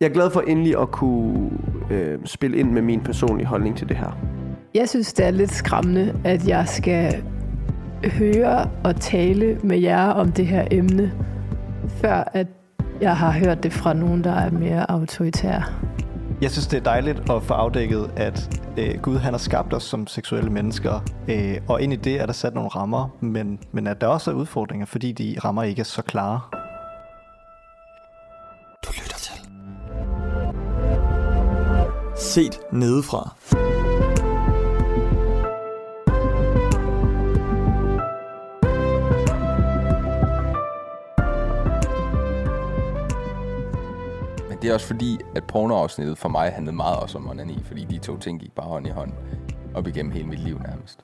Jeg er glad for endelig at kunne øh, spille ind med min personlige holdning til det her. Jeg synes, det er lidt skræmmende, at jeg skal høre og tale med jer om det her emne, før at jeg har hørt det fra nogen, der er mere autoritære. Jeg synes, det er dejligt at få afdækket, at øh, Gud han har skabt os som seksuelle mennesker, øh, og ind i det er der sat nogle rammer, men, men at der også er udfordringer, fordi de rammer ikke er så klare. Set nedefra. Men det er også fordi, at pornoafsnittet for mig handlede meget også om onani, fordi de to ting gik bare hånd i hånd op igennem hele mit liv nærmest.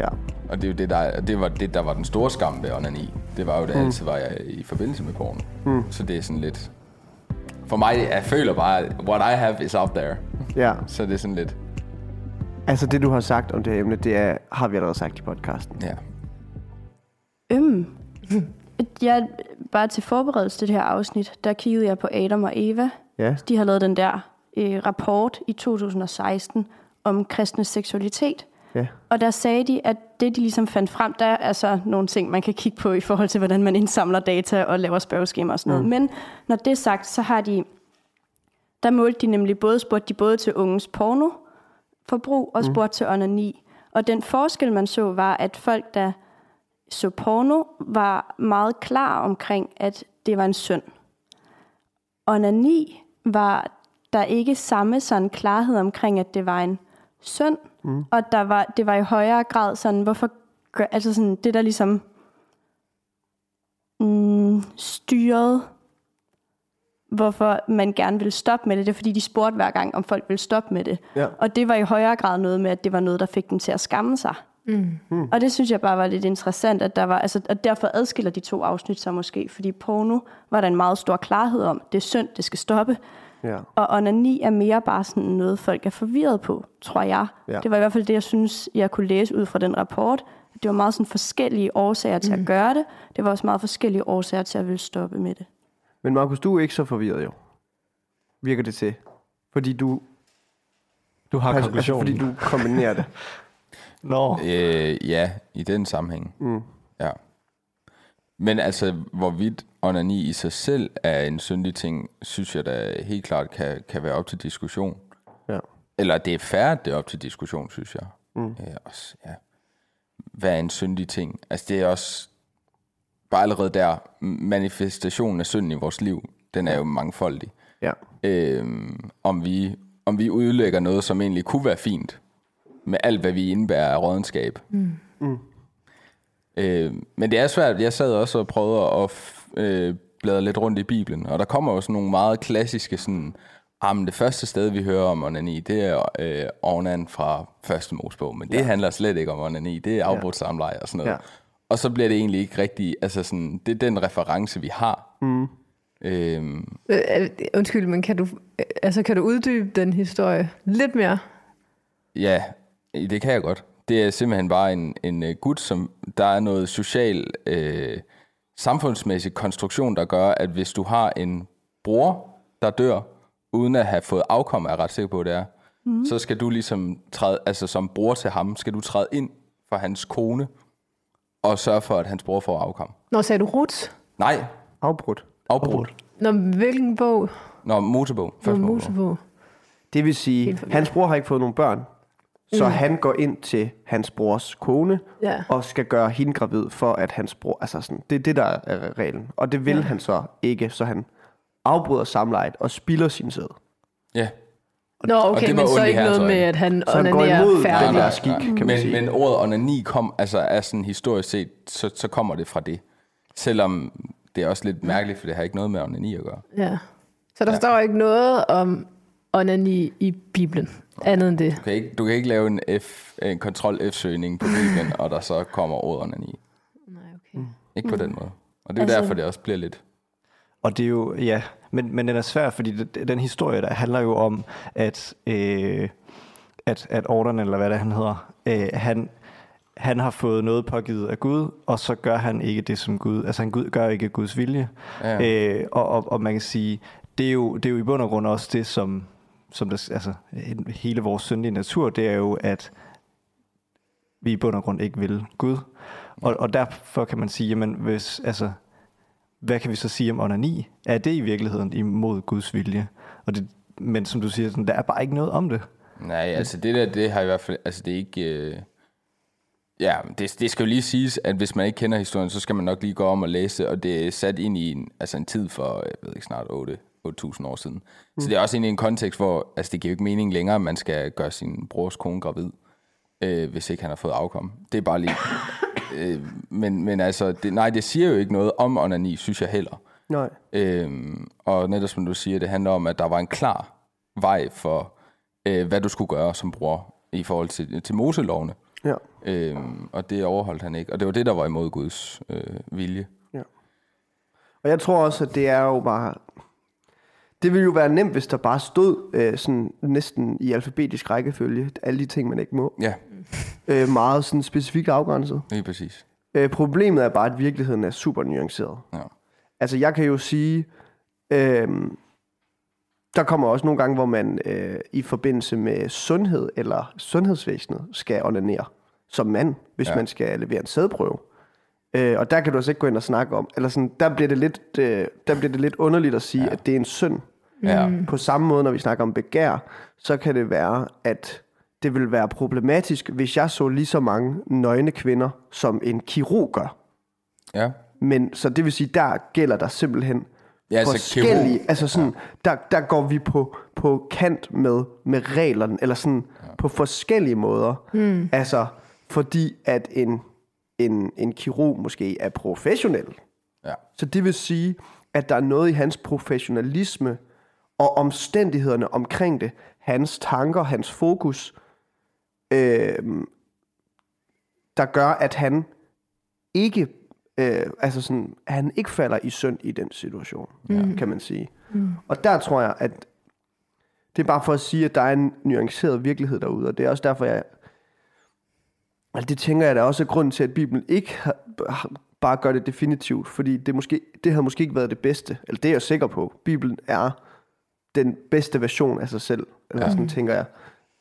Ja. Og det, er jo det, der, det var det, der var den store skam ved onani. Det var jo, det Mm. altid var jeg i forbindelse med porno. Mm. Så det er sådan lidt... For mig, jeg føler bare, what I have is out there. Ja. Så det er sådan lidt... Altså det, du har sagt om det her emne, det er, har vi allerede sagt i podcasten. Ja. Øhm. Jeg, bare til forberedelse til det her afsnit, der kiggede jeg på Adam og Eva. Ja. De har lavet den der øh, rapport i 2016 om kristnes seksualitet. Ja. Og der sagde de, at det, de ligesom fandt frem, der er altså nogle ting, man kan kigge på i forhold til, hvordan man indsamler data og laver spørgeskemaer og sådan noget. Mm. Men når det er sagt, så har de, der målte de nemlig både, spurgte de både til unges pornoforbrug og Mm. spurgte til onani. Og den forskel, man så, var, at folk, der så porno, var meget klar omkring, at det var en synd. Onani var der ikke samme sådan klarhed omkring, at det var en synd, Mm. og der var, det var i højere grad sådan, hvorfor gør, altså sådan, det der ligesom mm, styret, hvorfor man gerne ville stoppe med det, det er fordi, de spurgte hver gang, om folk ville stoppe med det. Ja. Og det var i højere grad noget med, at det var noget, der fik dem til at skamme sig. Mm. Mm. Og det synes jeg bare var lidt interessant, at der var, altså, og derfor adskiller de to afsnit sig måske, fordi porno var der en meget stor klarhed om, det er synd, det skal stoppe. Ja. Og onani er mere bare sådan noget, folk er forvirret på, tror jeg. Ja. Det var i hvert fald det, jeg synes, jeg kunne læse ud fra den rapport. Det var meget sådan forskellige årsager til Mm. at gøre det. Det var også meget forskellige årsager til at ville stoppe med det. Men Markus, du er ikke så forvirret jo. Virker det til. Fordi du... Du har altså, konklusionen. fordi du kombinerer det. Nå. Øh, ja, i den sammenhæng. Mm. Ja. Men altså, hvorvidt onani i sig selv er en syndig ting, synes jeg da helt klart kan, kan være op til diskussion. Ja. Eller det er at det er op til diskussion, synes jeg. Mm. Øh, også, ja. Hvad er en syndig ting? Altså, det er også bare allerede der, manifestationen af synd i vores liv, den er jo mangfoldig. Ja. Øhm, om, vi, om vi udlægger noget, som egentlig kunne være fint, med alt, hvad vi indebærer af rådenskab. Mm. Mm. Øh, men det er svært. Jeg sad også og prøvede at øh, bladre lidt rundt i Bibelen, og der kommer jo sådan nogle meget klassiske sådan, ah, men det første sted, vi hører om onani, det er øh, onan fra første Mosebog, men det Ja. handler slet ikke om onani, det er afbrudt samleje og sådan noget. Ja. Og så bliver det egentlig ikke rigtig, altså sådan, det er den reference, vi har. Mm. Øhm, Øh, øh, undskyld, men kan du, øh, altså, kan du uddybe den historie lidt mere? Ja, det kan jeg godt. Det er simpelthen bare en, en øh, gut, som der er noget social, øh, samfundsmæssig konstruktion, der gør, at hvis du har en bror, der dør, uden at have fået afkom, er jeg ret sikker på, at det er, mm. så skal du ligesom træde, altså som bror til ham, skal du træde ind for hans kone, og sørge for, at hans bror får afkom. Nå, sagde du Ruth? Nej. Afbrudt. Afbrudt. Nå, hvilken bog? Nå, Mosebog. Nå. Mosebog. Det vil sige, hans bror har ikke fået nogen børn, så Mm. han går ind til hans brors kone Ja. og skal gøre hende gravid for at hans bror, altså sådan, det er det, der er reglen. Og det vil Ja. han så ikke, så han afbryder samlejet og spilder sin sæd. Ja. Nå, okay, men så ikke noget med, at han Så han går onanerer imod færdig. den der skik, kan man men, sige. Men ordet onani kom, altså er sådan historisk set, så, så kommer det fra det. Selvom det er også lidt mærkeligt, for det har ikke noget med onani at gøre. Ja. Så der ja. står ikke noget om onani i Bibelen, andet end det. Du kan ikke, du kan ikke lave en, F, en kontrol-F-søgning på Bibelen, og der så kommer ordet onani. Nej, okay. Ikke på Mm. den måde. Og det er jo Altså- derfor, det også bliver lidt... Og det er jo, ja, men, men den er svær, fordi det, den historie, der handler jo om, at, øh, at, at Orden, eller hvad det er, han hedder, øh, han, han har fået noget pågivet af Gud, og så gør han ikke det som Gud, altså han Gud, gør ikke Guds vilje. Ja. Øh, og, og, og man kan sige, det, er jo, det er jo i bund og grund også det, som, som der, altså, hele vores syndige natur, det er jo, at vi i bund og grund ikke vil Gud. Og, og derfor kan man sige, jamen, hvis, altså, hvad kan vi så sige om onani? Er det i virkeligheden imod Guds vilje? Og det, men som du siger, sådan, der er bare ikke noget om det. Nej, altså det der, det har i hvert fald, altså det er ikke, øh, ja, det, det skal jo lige siges, at hvis man ikke kender historien, så skal man nok lige gå om og læse, og det er sat ind i en, altså en tid for, øh, jeg ved ikke, snart 8, 8.000 år siden. Mm. Så det er også i en kontekst, hvor, altså det giver jo ikke mening længere, at man skal gøre sin brors kone gravid, øh, hvis ikke han har fået afkom. Det er bare lige, øh, men, men altså, det, nej, det siger jo ikke noget om onani, synes jeg heller. Nej. Øhm, og netop som du siger, det handler om, at der var en klar vej for, øh, hvad du skulle gøre som bror i forhold til, til Moselovene. Ja. Øhm, og det overholdt han ikke. Og det var det, der var imod Guds øh, vilje. Og jeg tror også, at det er jo bare... Det ville jo være nemt, hvis der bare stod øh, sådan næsten i alfabetisk rækkefølge, alle de ting, man ikke må. Ja, Øh, meget sådan specifikt afgrænset. lige præcis. Øh, problemet er bare, at virkeligheden er super nuanceret. Ja. Altså, jeg kan jo sige, øh, der kommer også nogle gange, hvor man øh, i forbindelse med sundhed eller sundhedsvæsenet skal onanere som mand, hvis Ja. man skal levere en sædprøve. Øh, og der kan du altså ikke gå ind og snakke om, eller sådan, der bliver det lidt, øh, der bliver det lidt underligt at sige, ja. at det er en synd. Ja. På samme måde, når vi snakker om begær, så kan det være, at det vil være problematisk, hvis jeg så lige så mange nøgne kvinder, som en kirurg gør. ja. Men så det vil sige, der gælder der simpelthen Ja, altså, forskellige, kirurg- altså sådan, der, der går vi på, på kant med, med reglerne, eller sådan ja. på forskellige måder. Mm. Altså, fordi at en, en, en kirurg måske er professionel. Ja. Så det vil sige, at der er noget i hans professionalisme og omstændighederne omkring det, hans tanker, hans fokus, øh, der gør, at han ikke, øh, altså sådan, at han ikke falder i synd i den situation, mm. kan man sige. Mm. Og der tror jeg, at det er bare for at sige, at der er en nuanceret virkelighed derude, og det er også derfor, jeg Altså det tænker jeg også er grunden til, at Bibelen ikke har, har, bare gør det definitivt, fordi det, måske, det havde måske ikke været det bedste, eller det er jeg sikker på. Bibelen er den bedste version af sig selv, eller ja. sådan tænker jeg.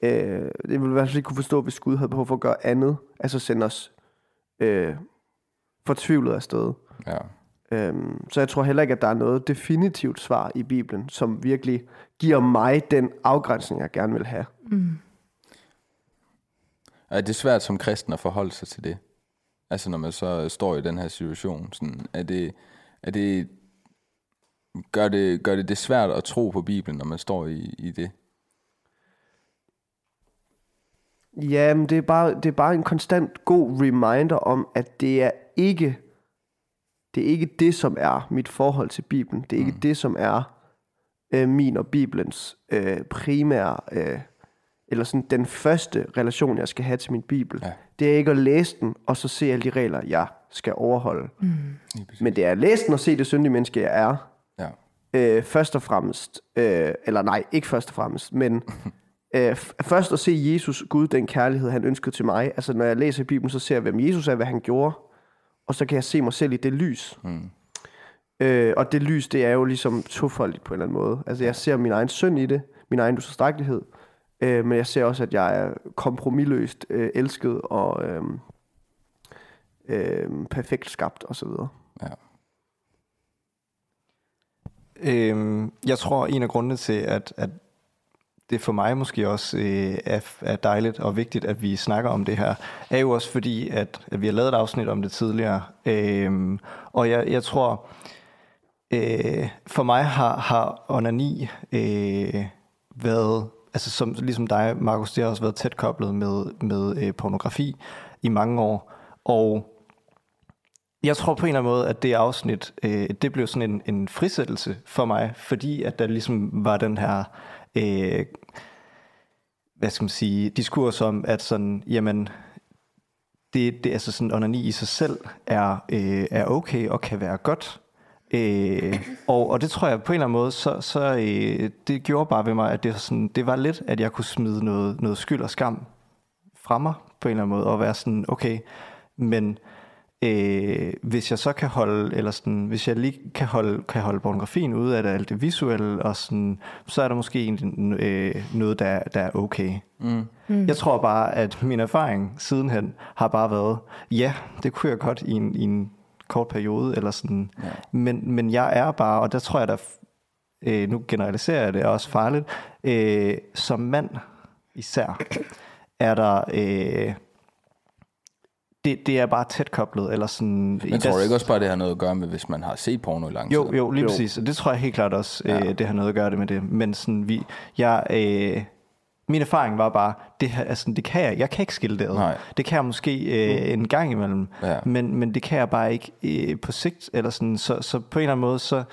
Øh, det ville i hvert fald ikke kunne forstå, hvis Gud havde behov for at gøre andet, altså sende os øh, fortvivlet afsted. Ja. Øhm, så jeg tror heller ikke, at der er noget definitivt svar i Bibelen, som virkelig giver mig den afgrænsning, jeg gerne vil have. Er det svært som kristen at forholde sig til det? Altså når man så står i den her situation, sådan, er det, er det, gør det, gør det det svært at tro på Bibelen, når man står i, i det? Ja, men det er, bare, det er bare en konstant god reminder om, at det er ikke det, er ikke det som er mit forhold til Bibelen. Det er ikke det, som er øh, min og Bibelens øh, primære, øh, eller sådan den første relation, jeg skal have til min Bibel. Ja. Det er ikke at læse den, og så se alle de regler, jeg skal overholde. Præcis. Men det er at læse den og se det syndige menneske, jeg er. Øh, først og fremmest, øh, eller nej, ikke først og fremmest, men øh, først at se Jesus, Gud, den kærlighed, han ønskede til mig. Altså, når jeg læser i Bibelen, så ser jeg, hvem Jesus er, hvad han gjorde, og så kan jeg se mig selv i det lys. Mm. Øh, og det lys, det er jo ligesom tofoldigt på en eller anden måde. Altså, jeg ser min egen synd i det, min egen utilstrækkelighed, øh, men jeg ser også, at jeg er kompromilløst øh, elsket og øh, øh, perfekt skabt osv. Ja. Øhm, jeg tror, en af grundene til, at, at det for mig måske også øh, er, er dejligt og vigtigt, at vi snakker om det her, er jo også fordi, at, at vi har lavet et afsnit om det tidligere. Øhm, og jeg, jeg tror, øh, for mig har, har onani øh, været, altså som, ligesom dig, Markus, det har også været tæt koblet med, med øh, pornografi i mange år. Og jeg tror på en eller anden måde, at det afsnit, øh, det blev sådan en, en frisættelse for mig, fordi at der ligesom var den her, øh, hvad skal man sige, diskurs om, at sådan, jamen, det, det altså sådan, onani i sig selv er, øh, er okay og kan være godt. Øh, og, og det tror jeg på en eller anden måde, så, så øh, det gjorde bare ved mig, at det, sådan, det var lidt, at jeg kunne smide noget, noget skyld og skam fra mig på en eller anden måde, og være sådan, okay, men øh, hvis jeg så kan holde, eller sådan, hvis jeg lige kan holde, kan holde pornografien ude af det, alt det visuelle, og sådan, så er der måske egentlig, øh, noget, der, der er okay. Mm. Mm. Jeg tror bare, at min erfaring sidenhen har bare været, ja, det kunne jeg godt i en, i en kort periode, eller sådan, ja. men, men jeg er bare, og der tror jeg, der øh, nu generaliserer jeg det, er også farligt, øh, som mand især, er der... Øh, det, det er bare tæt koblet, eller sådan... Men tror du ikke også bare, det har noget at gøre med, hvis man har set porno i lang tid? Jo, jo, lige jo. præcis. Og det tror jeg helt klart også, ja. øh, det har noget at gøre det med det. Men sådan, vi, jeg, øh, min erfaring var bare, det, her, altså, det kan jeg, jeg kan ikke skille det ad. Det kan jeg måske øh, en gang imellem, ja. men, men det kan jeg bare ikke øh, på sigt. Eller sådan, så, så på en eller anden måde, så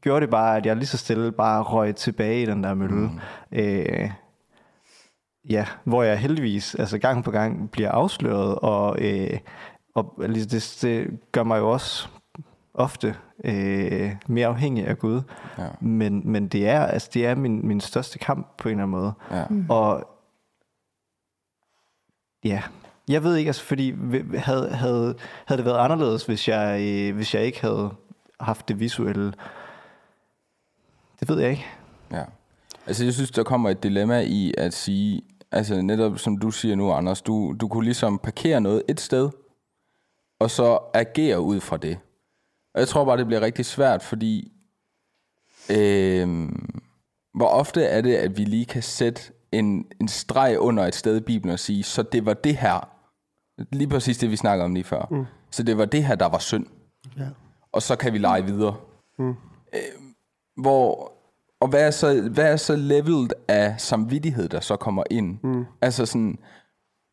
gjorde det bare, at jeg lige så stille bare røg tilbage i den der mølle. Mm. Øh, ja, hvor jeg heldigvis altså gang på gang bliver afsløret, og, øh, og altså, det, det gør mig jo også ofte øh, mere afhængig af Gud. Ja. Men, men det er, altså, det er min, min største kamp på en eller anden måde. Ja. Mm. Og ja, jeg ved ikke, altså fordi havde, havde, havde det været anderledes, hvis jeg, øh, hvis jeg ikke havde haft det visuelle det ved jeg ikke. Ja. Altså, jeg synes, der kommer et dilemma i at sige, altså netop som du siger nu, Anders, du, du kunne ligesom parkere noget et sted, og så agere ud fra det. Og jeg tror bare, det bliver rigtig svært, fordi øh, hvor ofte er det, at vi lige kan sætte en, en streg under et sted i Bibelen og sige, så det var det her, lige præcis det, vi snakker om lige før. Mm. Så det var det her, der var synd. Ja. Og så kan vi lege videre. Mm. Øh, hvor, og hvad er, så, hvad er så levelet af samvittighed, der så kommer ind? Mm. Altså sådan,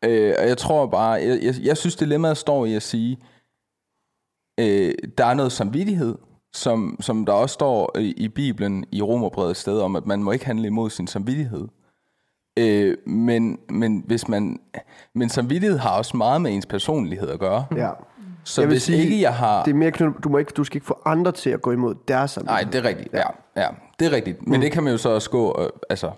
øh, og jeg tror bare, jeg, jeg, jeg synes dilemmaet står i at sige, øh, der er noget samvittighed, som, som der også står i, i Bibelen, i Romerbrevet sted, om at man må ikke handle imod sin samvittighed. Øh, men, men, hvis man, men samvittighed har også meget med ens personlighed at gøre. Ja. Så jeg hvis sige, ikke jeg har... Det er mere knyttet, du, må ikke, du skal ikke få andre til at gå imod deres samvittighed. Nej, det er rigtigt. Ja, ja det er rigtigt. Men mm. det kan man jo så også gå, øh, altså,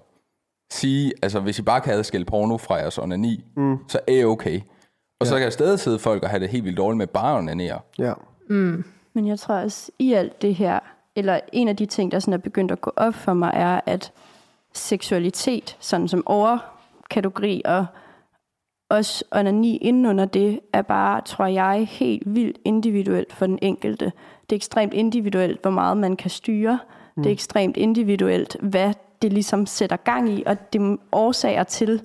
sige, altså hvis I bare kan adskille porno fra jeres onani, mm. så er det okay. Og ja. så kan der stadig sidde folk og have det helt vildt dårligt med bare onanere. Ja. Mm. Men jeg tror også, i alt det her, eller en af de ting, der sådan er begyndt at gå op for mig, er, at seksualitet, sådan som overkategori og også onani inden under det, er bare, tror jeg, helt vildt individuelt for den enkelte. Det er ekstremt individuelt, hvor meget man kan styre. Mm. Det er ekstremt individuelt, hvad det ligesom sætter gang i, og det årsager til,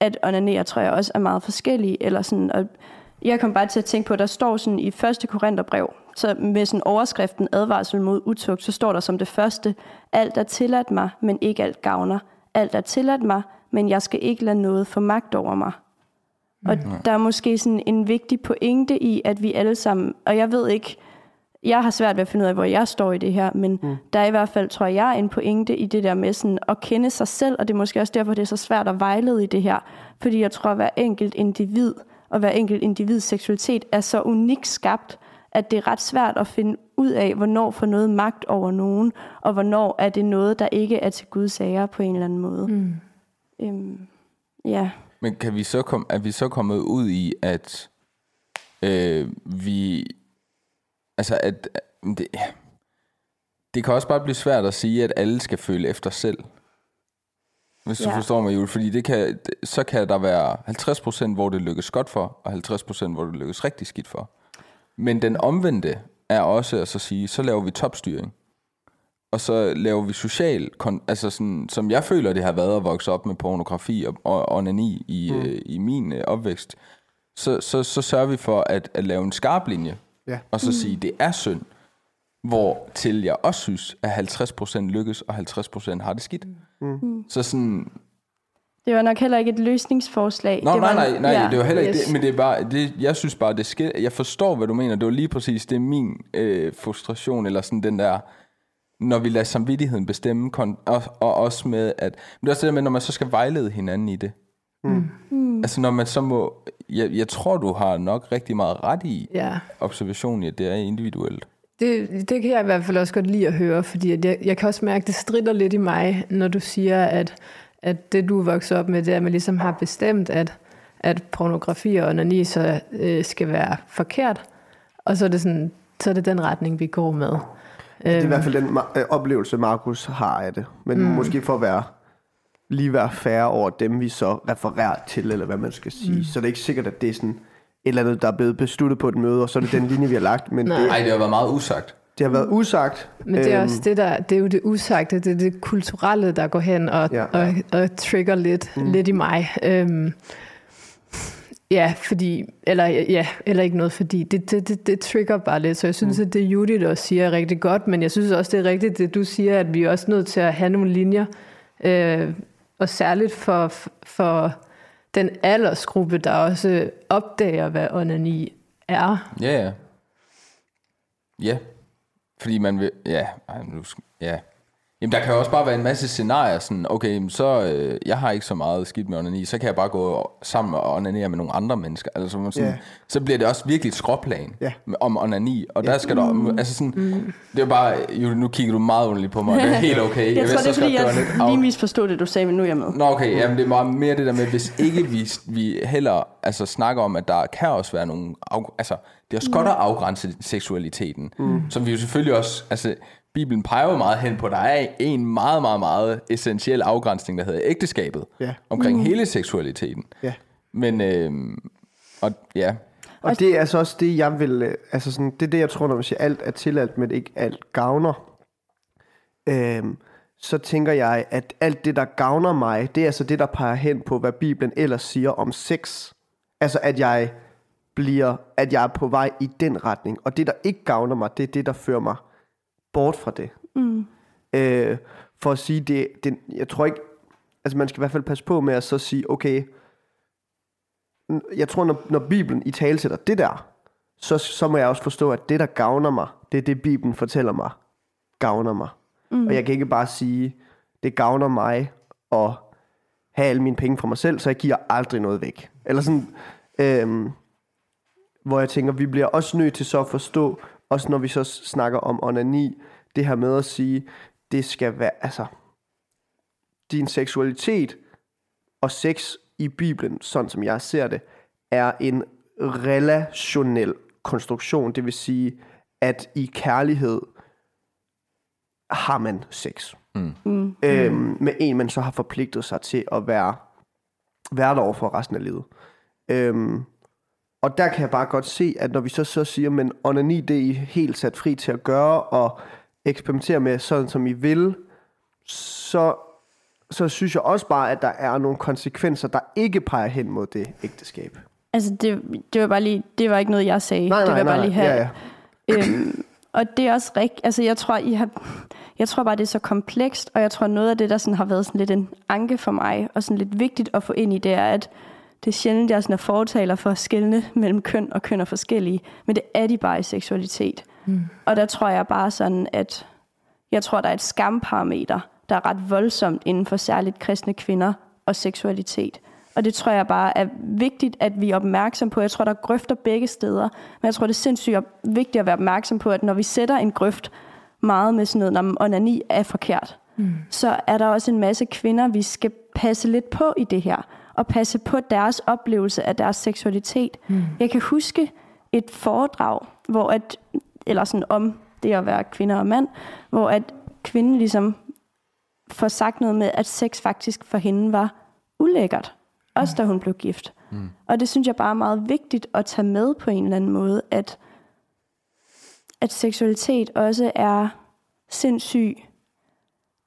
at onanere, tror jeg også er meget forskellige. Eller sådan, og jeg kom bare til at tænke på, at der står sådan i første Korintherbrev, så med sådan overskriften advarsel mod utugt, så står der som det første, alt er tilladt mig, men ikke alt gavner. Alt er tilladt mig, men jeg skal ikke lade noget få magt over mig. Og mm. der er måske sådan en vigtig pointe i, at vi alle sammen, og jeg ved ikke, jeg har svært ved at finde ud af, hvor jeg står i det her, men mm. der er i hvert fald, tror jeg, en pointe i det der med sådan at kende sig selv, og det er måske også derfor, det er så svært at vejlede i det her, fordi jeg tror, at hver enkelt individ og hver enkelt individs seksualitet er så unikt skabt, at det er ret svært at finde ud af, hvornår får noget magt over nogen, og hvornår er det noget, der ikke er til Guds sager på en eller anden måde. Mm. Øhm, ja. Men kan vi så kom, er vi så kommet ud i, at øh, vi... Altså, at... Det, det kan også bare blive svært at sige, at alle skal føle efter selv. Hvis ja. du forstår mig, Jule. Fordi det kan, så kan der være 50%, hvor det lykkes godt for, og 50%, hvor det lykkes rigtig skidt for. Men den omvendte er også at så sige, så laver vi topstyring og så laver vi social, altså sådan, som jeg føler, det har været at vokse op med pornografi og, og onani i, mm. øh, i min øh, opvækst, så, så, så sørger vi for at, at lave en skarp linje, ja. og så mm. sige, det er synd, hvor til jeg også synes, at 50% lykkes, og 50% har det skidt. Mm. mm. Så sådan... Det var nok heller ikke et løsningsforslag. Nå, det nej, var nej, nej, ja, det var heller ikke yes. det, men det er bare, det, jeg synes bare, det sker, jeg forstår, hvad du mener, det var lige præcis, det er min øh, frustration, eller sådan den der, når vi lader samvittigheden bestemme, og, og også med, at, men det er også det med, når man så skal vejlede hinanden i det. Mm. Mm. Altså når man så må, jeg, jeg tror du har nok rigtig meget ret i ja. observationen, at det er individuelt. Det, det kan jeg i hvert fald også godt lide at høre, fordi jeg, jeg kan også mærke, at det strider lidt i mig, når du siger, at, at det du er vokset op med, det er, at man ligesom har bestemt, at, at pornografi og onani så øh, skal være forkert. Og så er det sådan, så er det den retning, vi går med. Det er i hvert fald den øh, oplevelse, Markus har af det. Men mm. måske for at være lige være færre over dem, vi så refererer til, eller hvad man skal sige. Mm. Så det er ikke sikkert, at det er sådan et eller andet, der er blevet besluttet på et møde, og så er det den linje, vi har lagt. Men det, Nej, det har været meget usagt. det har været usagt. Men det er Øhm, også det, der, det er jo det usagte, det er det kulturelle, der går hen og, ja. og, og trigger lidt, mm. lidt i mig. Øhm, ja, fordi, eller, ja, eller ikke noget fordi, det, det, det, det trigger bare lidt, så jeg synes, mm. at det Judith også siger er rigtig godt, men jeg synes også, det er rigtigt, det du siger, at vi er også nødt til at have nogle linjer, øh, og særligt for, for den aldersgruppe, der også opdager, hvad onani er. Ja, ja. Ja. Fordi man vil... Ja, ej, nu, ja. Jamen, der kan jo også bare være en masse scenarier, sådan, okay, men så, øh, jeg har ikke så meget skidt med onani, så kan jeg bare gå sammen og onanere med nogle andre mennesker. Altså, man sådan, Ja. Så bliver det også virkelig et skråplan med- om onani, og der skal der, altså sådan, det er bare, Julie, nu kigger du meget underligt på mig, og det er helt okay. Jeg, tror, det er fordi, jeg lidt lige misforstod det, du sagde, men nu er jeg med. Nå okay, jamen det er meget mere det der med, hvis ikke vi, vi heller altså, snakker om, at der kan også være nogle, altså det er også godt at afgrænse seksualiteten, mm. som vi jo selvfølgelig også, altså Bibelen peger jo meget hen på, der er en meget, meget, meget essentiel afgrænsning, der hedder ægteskabet, Ja. omkring mm. hele seksualiteten. Ja. Men, øh, og ja, Og det er altså også det, jeg vil... øh, Altså sådan, det er det, jeg tror, når man siger, alt er tilladt, men ikke alt gavner. Øhm, så tænker jeg, at alt det, der gavner mig, det er altså det, der peger hen på, hvad Bibelen ellers siger om sex. Altså, at jeg bliver, at jeg er på vej i den retning. Og det, der ikke gavner mig, det er det, der fører mig bort fra det. Mm. Øh, for at sige det, det, jeg tror ikke, altså man skal i hvert fald passe på med at så sige, okay, jeg tror, når, når Bibelen i tale sætter det der, så, så må jeg også forstå, at det, der gavner mig, det er det, Bibelen fortæller mig, gavner mig. Mm. Og jeg kan ikke bare sige, det gavner mig at have alle mine penge fra mig selv, så jeg giver aldrig noget væk. Eller sådan, øhm, hvor jeg tænker, vi bliver også nødt til så at forstå, også når vi så snakker om onani, det her med at sige, det skal være, altså, din seksualitet og sex i Bibelen, sådan som jeg ser det, er en relationel konstruktion. Det vil sige, at i kærlighed har man sex. Mm. Øhm, med en, man så har forpligtet sig til at være, være der over for resten af livet. Øhm, og der kan jeg bare godt se, at når vi så, så siger, men onani, det er I helt sat fri til at gøre, og eksperimentere med sådan, som I vil, så, så synes jeg også bare, at der er nogle konsekvenser, der ikke peger hen mod det ægteskab. Altså, det, det var bare lige, det var ikke noget, jeg sagde. Nej, det nej, var jeg nej, bare lige have. ja, ja. Øhm, og det er også rigtigt. Altså, jeg tror, I har, jeg tror bare, det er så komplekst, og jeg tror, noget af det, der sådan har været sådan lidt en anke for mig, og sådan lidt vigtigt at få ind i, det er, at det er sjældent, jeg sådan er fortaler for at skelne mellem køn og køn er forskellige, men det er de bare i seksualitet. Mm. Og der tror jeg bare sådan, at jeg tror, der er et skamparameter, der er ret voldsomt inden for særligt kristne kvinder og seksualitet. Og det tror jeg bare er vigtigt, at vi er opmærksom på. Jeg tror, der er grøfter begge steder. Men jeg tror, det er sindssygt vigtigt at være opmærksom på, at når vi sætter en grøft meget med sådan noget, når onani er forkert, mm. så er der også en masse kvinder, vi skal passe lidt på i det her. Og passe på deres oplevelse af deres seksualitet. Mm. Jeg kan huske et foredrag, hvor at, eller sådan om det at være kvinde og mand, hvor at kvinden ligesom får sagt noget med, at sex faktisk for hende var ulækkert. Også da hun blev gift. Mm. Og det synes jeg bare er meget vigtigt at tage med på en eller anden måde, at, at seksualitet også er sindssyg.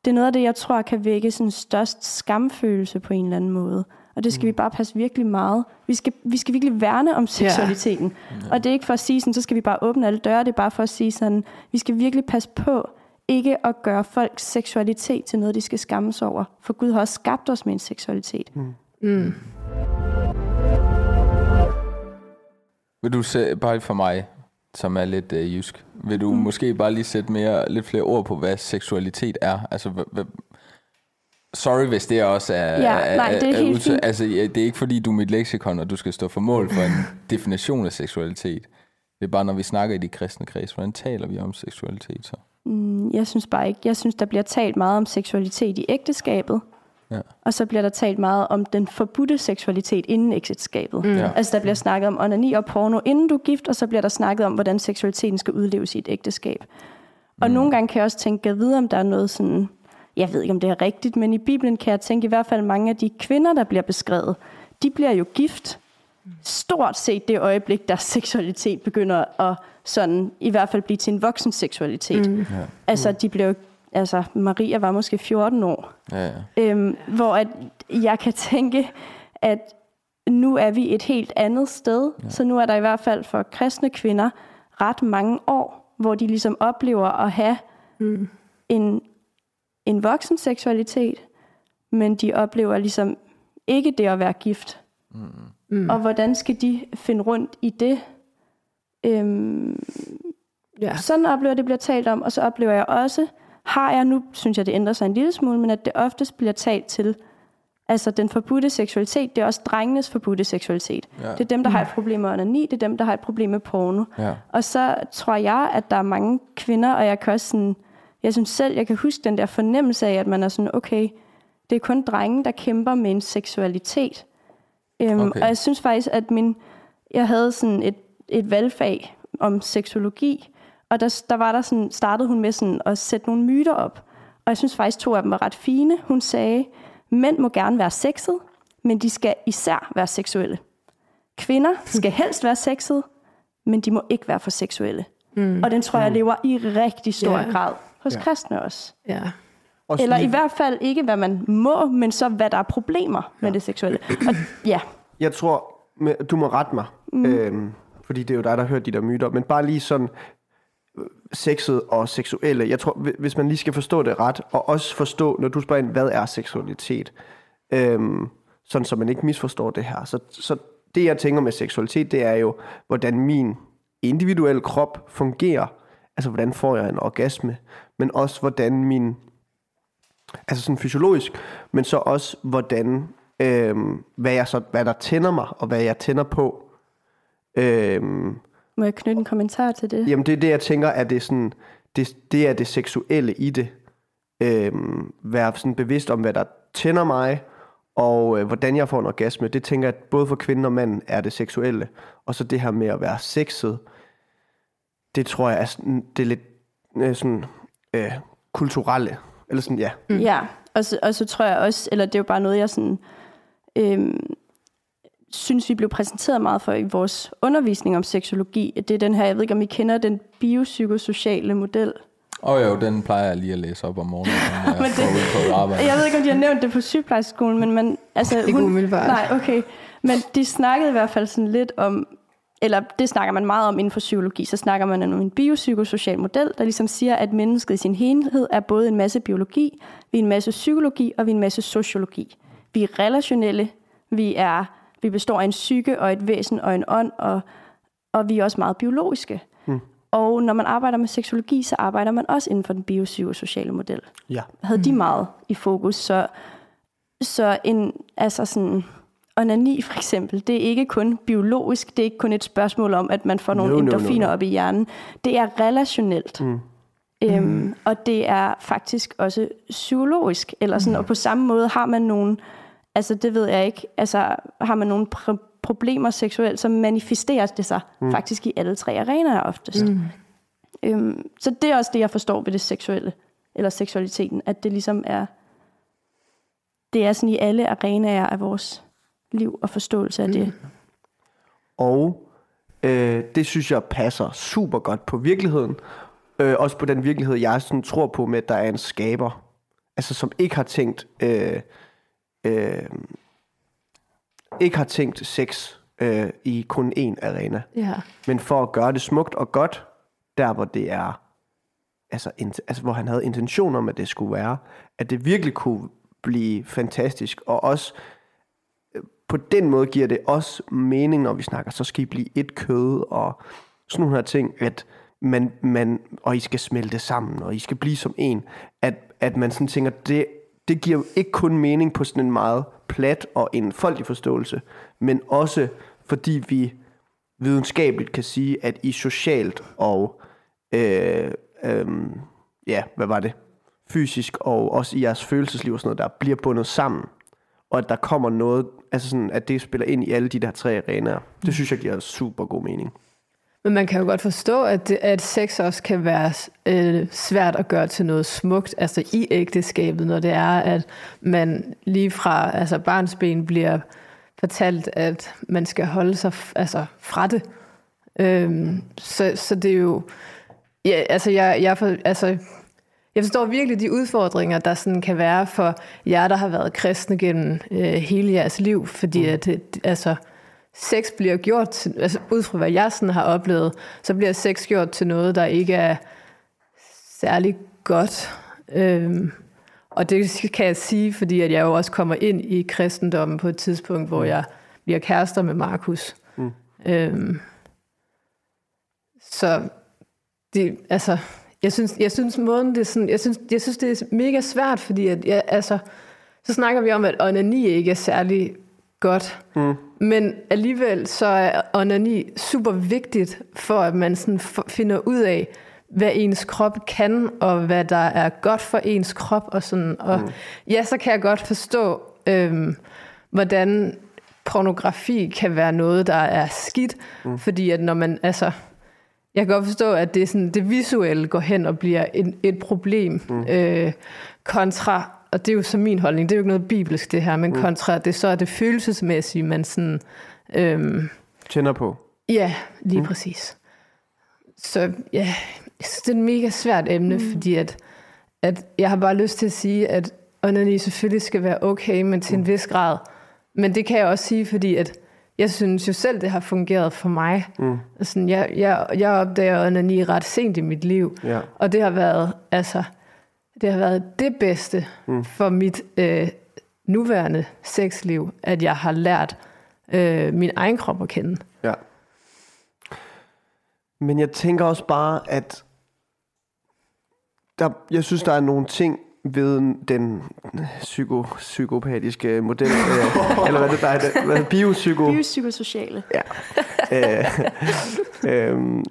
Det er noget af det, jeg tror kan vække sådan størst skamfølelse på en eller anden måde. Og det skal mm. vi bare passe virkelig meget. Vi skal, vi skal virkelig værne om seksualiteten. Ja. Og det er ikke for at sige sådan, så skal vi bare åbne alle døre. Det er bare for at sige sådan, vi skal virkelig passe på, ikke at gøre folks seksualitet til noget, de skal skammes over. For Gud har også skabt os med en seksualitet. Mm. Mm. vil du se, bare for mig, som er lidt øh, jysk, vil du mm. måske bare lige sætte mere, lidt flere ord på, hvad seksualitet er? Altså, hvad, hvad, Sorry, hvis det også er... Ja, er, nej, det er helt udtryk- fint. Altså, ja, det er ikke fordi, du er mit leksikon, og du skal stå for mål for en definition af seksualitet. Det er bare, når vi snakker i de kristne kreds, hvordan taler vi om seksualitet så? Mm, Jeg synes bare ikke. Jeg synes, der bliver talt meget om seksualitet i ægteskabet. Ja. Og så bliver der talt meget om den forbudte seksualitet inden ægteskabet. Ja. Altså der bliver snakket om onani og porno inden du er gift, og så bliver der snakket om, hvordan seksualiteten skal udleves i et ægteskab. Og Mm. nogle gange kan jeg også tænke, at videre om der er noget sådan, jeg ved ikke om det er rigtigt, men i Bibelen kan jeg tænke i hvert fald mange af de kvinder, der bliver beskrevet, de bliver jo gift stort set det øjeblik, der seksualitet begynder at sådan, i hvert fald blive til en voksen seksualitet. Mm. Ja. Altså de blev jo- altså Maria var måske 14 år, Ja, ja. øhm, hvor at jeg kan tænke, at nu er vi et helt andet sted, ja. så nu er der i hvert fald for kristne kvinder ret mange år, hvor de ligesom oplever at have mm. en, en voksen seksualitet, men de oplever ligesom ikke det at være gift. Mm. Og hvordan skal de finde rundt i det? Øhm, Ja. sådan oplever jeg, det bliver talt om, og så oplever jeg også, har jeg nu, synes jeg, det ændrer sig en lille smule, men at det oftest bliver talt til, altså den forbudte seksualitet, det er også drengenes forbudte seksualitet. Ja. Det er dem, der har et problem med onani, det er dem, der har et problem med porno. Ja. Og så tror jeg, at der er mange kvinder, og jeg kan også sådan, jeg synes selv, jeg kan huske den der fornemmelse af, at man er sådan, okay, det er kun drenge, der kæmper med en seksualitet. Øhm, Okay. Og jeg synes faktisk, at min, jeg havde sådan et, et valgfag om seksologi, og der, der var der sådan, startede hun med sådan at sætte nogle myter op. Og jeg synes faktisk, to af dem var ret fine. Hun sagde, mænd må gerne være sexet, men de skal især være seksuelle. Kvinder skal helst være sexet, men de må ikke være for seksuelle. Mm. Og den tror jeg lever i rigtig stor Ja. grad hos kristne også. Ja. Også Eller lige- i hvert fald ikke, hvad man må, men så hvad der er problemer med det seksuelle. Og ja, Jeg tror, du må rette mig, mm. øhm, fordi det er jo dig, der har hørt de der myter, men bare lige sådan øh, sexet og seksuelle. Jeg tror, hvi- hvis man lige skal forstå det ret, og også forstå, når du spørger ind, hvad er seksualitet, øhm, sådan så man ikke misforstår det her. Så, så det, jeg tænker med seksualitet, det er jo, hvordan min individuelle krop fungerer. Altså, hvordan får jeg en orgasme, men også hvordan min altså sådan fysiologisk, men så også hvordan, øhm, hvad, jeg så, hvad der tænder mig, og hvad jeg tænder på. Øhm, må jeg knytte en kommentar til det? jamen det er det, jeg tænker, at det, er sådan, det, det er det seksuelle i det. Øhm, være sådan bevidst om, hvad der tænder mig, og øh, hvordan jeg får en orgasme. Det tænker jeg, at både for kvinden og manden er det seksuelle. Og så det her med at være sexet, det tror jeg er, sådan, det er lidt øh, sådan, øh, kulturelle. Eller sådan, ja. Mm. Ja, og så, og så tror jeg også, eller det er jo bare noget, jeg sådan, øhm, synes, vi blev præsenteret meget for i vores undervisning om seksologi. Det er den her, jeg ved ikke, om I kender den biopsykosociale model. Og jo, den plejer jeg lige at læse op om morgenen, når Men jeg det- får ud på arbejde. Jeg ved ikke, om de har nævnt det på sygeplejeskolen, men man... Altså, Ikke umiddelbart. Nej, okay. Men de snakkede i hvert fald sådan lidt om, eller det snakker man meget om inden for psykologi, så snakker man om en biopsykosocial model, der ligesom siger, at mennesket i sin helhed er både en masse biologi, vi er en masse psykologi, og vi er en masse sociologi. Vi er relationelle, vi, er, vi består af en psyke og et væsen og en ånd, og, og vi er også meget biologiske. Mm. Og når man arbejder med seksologi, så arbejder man også inden for den biopsykosociale model ja. havde de meget i fokus. Så, så en, altså sådan, onani for eksempel, det er ikke kun biologisk, det er ikke kun et spørgsmål om, at man får nogle No, no, no, endorfiner no. op i hjernen. Det er relationelt. Mm. Øhm, og det er faktisk også psykologisk. Eller sådan, Og på samme måde har man nogle, altså det ved jeg ikke, altså har man nogle pr- problemer seksuelt, så manifesterer det sig mm. faktisk i alle tre arenaer oftest. Mm. Øhm, så det er også det, jeg forstår ved det seksuelle, eller seksualiteten, at det ligesom er, det er sådan i alle arenaer af vores liv og forståelse af det. Og øh, det synes jeg passer super godt på virkeligheden. Øh, også på den virkelighed, jeg sådan tror på med, at der er en skaber. Altså som ikke har tænkt... Øh, øh, ikke har tænkt sex øh, i kun én arena. Ja. Men for at gøre det smukt og godt, der hvor det er, altså, int- altså hvor han havde intention om, at det skulle være, at det virkelig kunne blive fantastisk, og også på den måde giver det også mening, når vi snakker, så skal I blive et kød, og sådan nogle her ting, at man, man, og I skal smelte sammen, og I skal blive som en, at, at man sådan tænker, det, det giver jo ikke kun mening på sådan en meget plat og en folkelig forståelse, men også fordi vi videnskabeligt kan sige, at I socialt og øh, øh, ja, hvad var det? fysisk og også i jeres følelsesliv og sådan noget, der bliver bundet sammen. Og at der kommer noget, altså sådan, at det spiller ind i alle de der tre arenaer. Det synes jeg giver super god mening. Men man kan jo godt forstå, at, det, at sex også kan være øh, svært at gøre til noget smukt, altså i ægteskabet, når det er, at man lige fra altså barnsben bliver fortalt, at man skal holde sig altså, fra det. Øhm, så, så det er jo... Ja, altså, jeg, jeg, altså, jeg forstår virkelig de udfordringer, der sådan kan være for jer, der har været kristne gennem øh, hele jeres liv, fordi at, det, altså, sex bliver gjort, altså ud fra hvad jeg sådan har oplevet, så bliver sex gjort til noget, der ikke er særlig godt. Øhm, og det kan jeg sige, fordi at jeg jo også kommer ind i kristendommen på et tidspunkt, hvor jeg bliver kærester med Markus. Mm. Øhm, så det, altså, jeg synes, jeg synes måden, det er sådan, jeg synes, jeg synes, det er mega svært, fordi at jeg, altså, så snakker vi om, at onani ikke er særlig godt. Mm. Men alligevel så er onani super vigtigt, for at man sådan finder ud af, hvad ens krop kan, og hvad der er godt for ens krop. Og, sådan. og mm. ja, så kan jeg godt forstå, øhm, hvordan pornografi kan være noget, der er skidt. Mm. Fordi at når man, altså, jeg kan godt forstå, at det, er sådan, det visuelle går hen og bliver et, et problem, mm. øh, kontra, og det er jo så min holdning, det er jo ikke noget bibelsk det her, men mm. kontra, det så er det følelsesmæssige, man sådan, øhm, Tænder på. ja, lige mm. præcis. Så ja, jeg synes, det er et mega svært emne, mm. fordi at, at jeg har bare lyst til at sige, at onani selvfølgelig skal være okay, men til en vis grad. Men det kan jeg også sige, fordi at jeg synes jo selv, det har fungeret for mig. Mm. Sådan, jeg, jeg, jeg opdager onani ret sent i mit liv, Ja. og det har været, altså, det har været det bedste mm. for mit øh, nuværende sexliv, at jeg har lært øh, min egen krop at kende. Ja. Men jeg tænker også bare, at der, jeg synes, der er nogle ting ved den psyko, psykopatiske model, øh, eller hvad det der er, det, hvad, biopsyko, Biopsykosociale. øh, øh,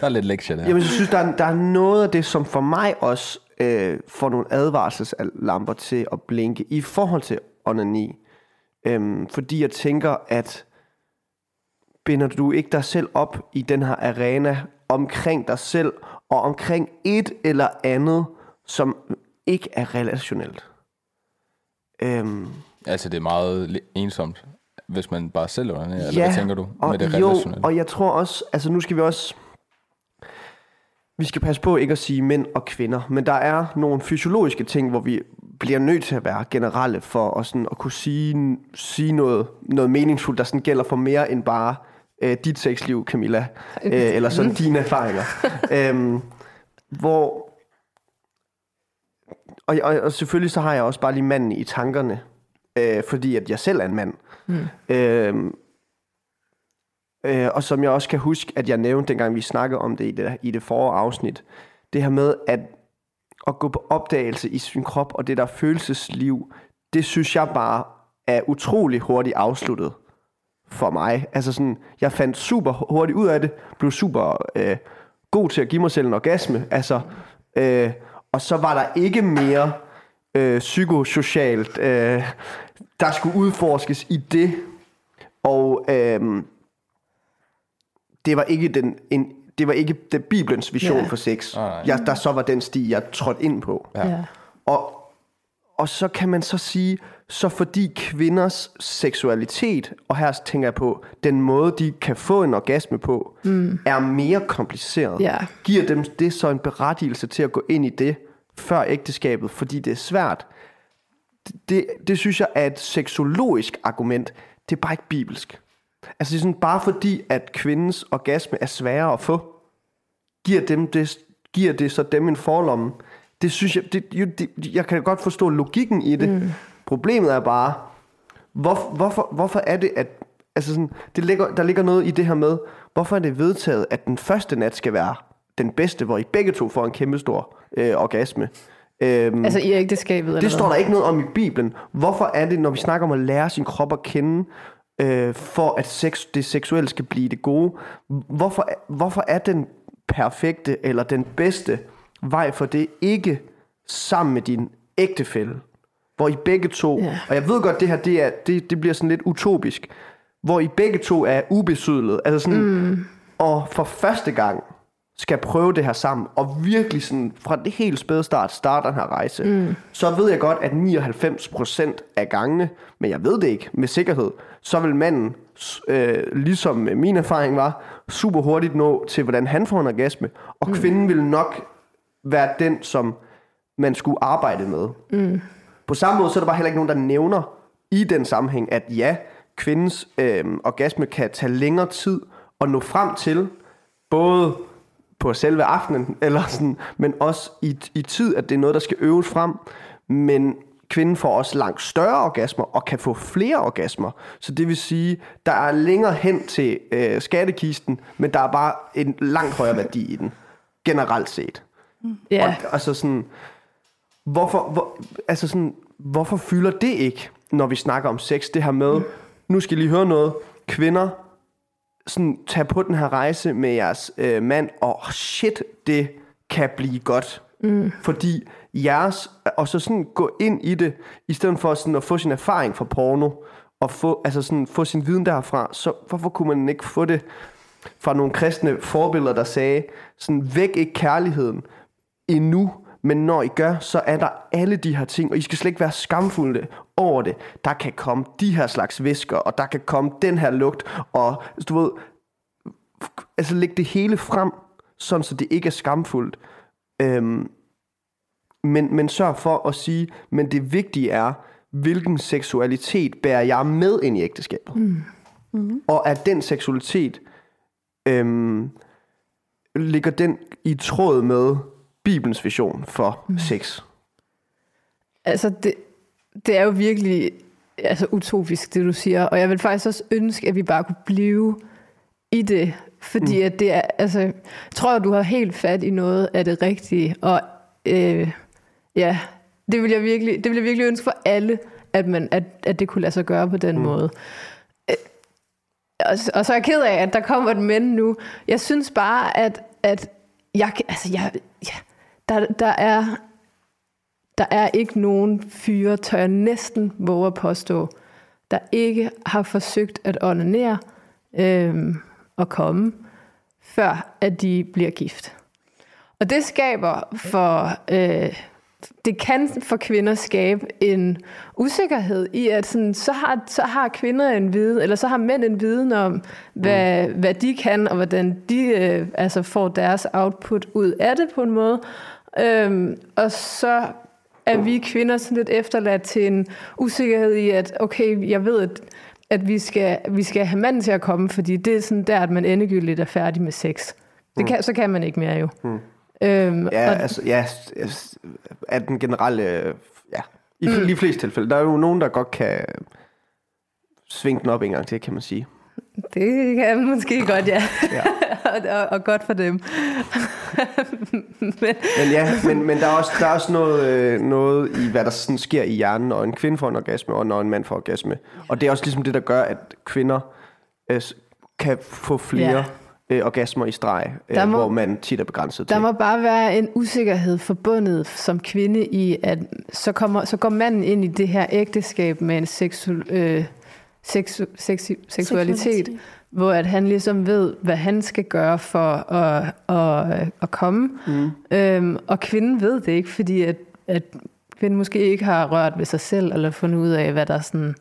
Der er lidt lektier der. Jamen, jeg synes, der er, der er noget af det, som for mig også øh, får nogle advarselslamper til at blinke i forhold til onani. Øhm, fordi jeg tænker, at binder du ikke dig selv op i den her arena omkring dig selv og omkring et eller andet, som ikke er relationelt. Øhm, Altså, det er meget ensomt, hvis man bare selv under eller hvad tænker du og med det jo, relationelle? og jeg tror også, altså nu skal vi også, vi skal passe på ikke at sige mænd og kvinder, men der er nogle fysiologiske ting, hvor vi bliver nødt til at være generelle for at, sådan, at kunne sige, sige noget, noget meningsfuldt, der sådan gælder for mere end bare øh, dit sexliv, Camilla, øh, eller sådan dine erfaringer. øhm, hvor, og, og, og selvfølgelig så har jeg også bare lige manden i tankerne, øh, fordi at jeg selv er en mand. Mm. Øhm, Øh, og som jeg også kan huske, at jeg nævnte, dengang vi snakkede om det i det, i det forrige afsnit, det her med at, at gå på opdagelse i sin krop, og det der følelsesliv, det synes jeg bare er utrolig hurtigt afsluttet for mig. Altså sådan, jeg fandt super hurtigt ud af det, blev super øh, god til at give mig selv en orgasme, altså, øh, og så var der ikke mere øh, psykosocialt, øh, der skulle udforskes i det, og øh, det var ikke den en, det var ikke den Bibelens vision Ja. for sex. Nej. Jeg, der så var den sti, jeg trådte ind på. Ja. Ja. Og, og så kan man så sige, så fordi kvinders seksualitet, og her tænker jeg på, den måde, de kan få en orgasme på, mm. er mere kompliceret. Ja. Giver dem det så en berettigelse til at gå ind i det før ægteskabet, fordi det er svært. Det, det synes jeg er et seksologisk argument. Det er bare ikke bibelsk. Altså det er sådan, bare fordi, at kvindens orgasme er sværere at få, giver, dem det, giver det så dem en forlomme. Det synes jeg, det, jo, det, jeg kan godt forstå logikken i det. Mm. Problemet er bare, hvor, hvorfor, hvorfor er det, at altså sådan, det ligger, der ligger noget i det her med, hvorfor er det vedtaget, at den første nat skal være den bedste, hvor I begge to får en kæmpe stor øh, orgasme. Øhm, Altså i ægteskabet? eller det står hvad? der ikke noget om i Bibelen. Hvorfor er det, når vi snakker om at lære sin krop at kende, øh, for at sex, det seksuelle skal blive det gode, hvorfor, hvorfor er den perfekte eller den bedste vej for det ikke sammen med din ægtefælle, hvor I begge to, Ja. og jeg ved godt, det her det, er, det, det bliver sådan lidt utopisk, hvor I begge to er ubesydlet, altså sådan, mm. og for første gang skal prøve det her sammen, og virkelig sådan fra det helt spæde start starter den her rejse, mm. så ved jeg godt, at 99% af gangene, men jeg ved det ikke med sikkerhed, så vil manden, øh, ligesom min erfaring var, super hurtigt nå til, hvordan han får en orgasme, og mm. kvinden vil nok være den, som man skulle arbejde med. Mm. På samme måde, så er der bare heller ikke nogen, der nævner i den sammenhæng, at ja, kvindens øh, orgasme kan tage længere tid at nå frem til, både på selve aftenen, eller sådan, men også i, i tid, at det er noget, der skal øves frem. Men kvinden får også langt større orgasmer og kan få flere orgasmer. Så det vil sige, der er længere hen til øh, skattekisten, men der er bare en langt højere værdi i den, generelt set. Ja, Og, altså sådan, hvorfor, hvor, altså sådan, hvorfor fylder det ikke, når vi snakker om sex? Det her med, nu skal I lige høre noget, kvinder, sådan, tag på den her rejse med jeres øh, mand, og shit, det kan blive godt. Mm. Fordi jeres, og så sådan gå ind i det, i stedet for sådan at få sin erfaring fra porno, og få, altså sådan, få sin viden derfra, så hvorfor kunne man ikke få det fra nogle kristne forbilleder, der sagde, sådan væk ikke kærligheden endnu, men når I gør, så er der alle de her ting, og I skal slet ikke være skamfulde over det. Der kan komme de her slags væsker, og der kan komme den her lugt, og du ved, altså læg det hele frem, sådan så det ikke er skamfuldt. Øhm, men, men sørg for at sige, men det vigtige er, hvilken seksualitet bærer jeg med ind i ægteskabet? Mm. Mm. Og er den seksualitet, øhm, ligger den i tråd med Bibelens vision for mm. sex? altså det, det er jo virkelig altså, utopisk, det du siger. Og jeg vil faktisk også ønske, at vi bare kunne blive i det. Fordi mm. at det er, altså, jeg tror, at du har helt fat i noget af det rigtige. Og øh, ja, det vil, jeg virkelig, det vil jeg virkelig ønske for alle, at, man, at, at det kunne lade sig gøre på den mm. måde. Øh, Og, og så er jeg ked af, at der kommer et men nu. Jeg synes bare, at, at jeg, altså jeg, ja, der, der er der er ikke nogen fyre, tør jeg næsten våge at påstå, der ikke har forsøgt at onanere øhm, og komme, før at de bliver gift. Og det skaber for, øh, det kan for kvinder skabe en usikkerhed i, at sådan, så, har, så har kvinder en viden, eller så har mænd en viden om, hvad, mm. hvad de kan, og hvordan de øh, altså får deres output ud af det på en måde. Øhm, og så er vi kvinder sådan lidt efterladt til en usikkerhed i, at okay, jeg ved, at, at vi, skal, vi skal have manden til at komme, fordi det er sådan der, at man endegyldigt er færdig med sex. Det kan, Så kan man ikke mere jo. Mm. Øhm, Ja, og, altså, ja, er den generelle, ja, i mm. de fleste tilfælde. Der er jo nogen, der godt kan svinge den op en gang til, kan man sige. det kan man måske godt, ja. Ja. og, og, og godt for dem. Men, Men ja, men, men der er også, der er også noget, øh, noget i, hvad der sådan sker i hjernen, når en kvinde får en orgasme, og når en mand får orgasme. Og det er også ligesom det, der gør, at kvinder øh, kan få flere Ja. Øh, orgasmer i streg, Der øh, må- hvor man tit er begrænset Der til. må bare være en usikkerhed forbundet som kvinde i, at så, kommer, så går manden ind i det her ægteskab med en seksu, øh, seksu, seksu, seksualitet, Seksualitet. hvor at han ligesom ved, hvad han skal gøre for at, at, at komme. Mm. Øhm, og kvinden ved det ikke, fordi at, at kvinden måske ikke har rørt ved sig selv, eller fundet ud af, hvad der sådan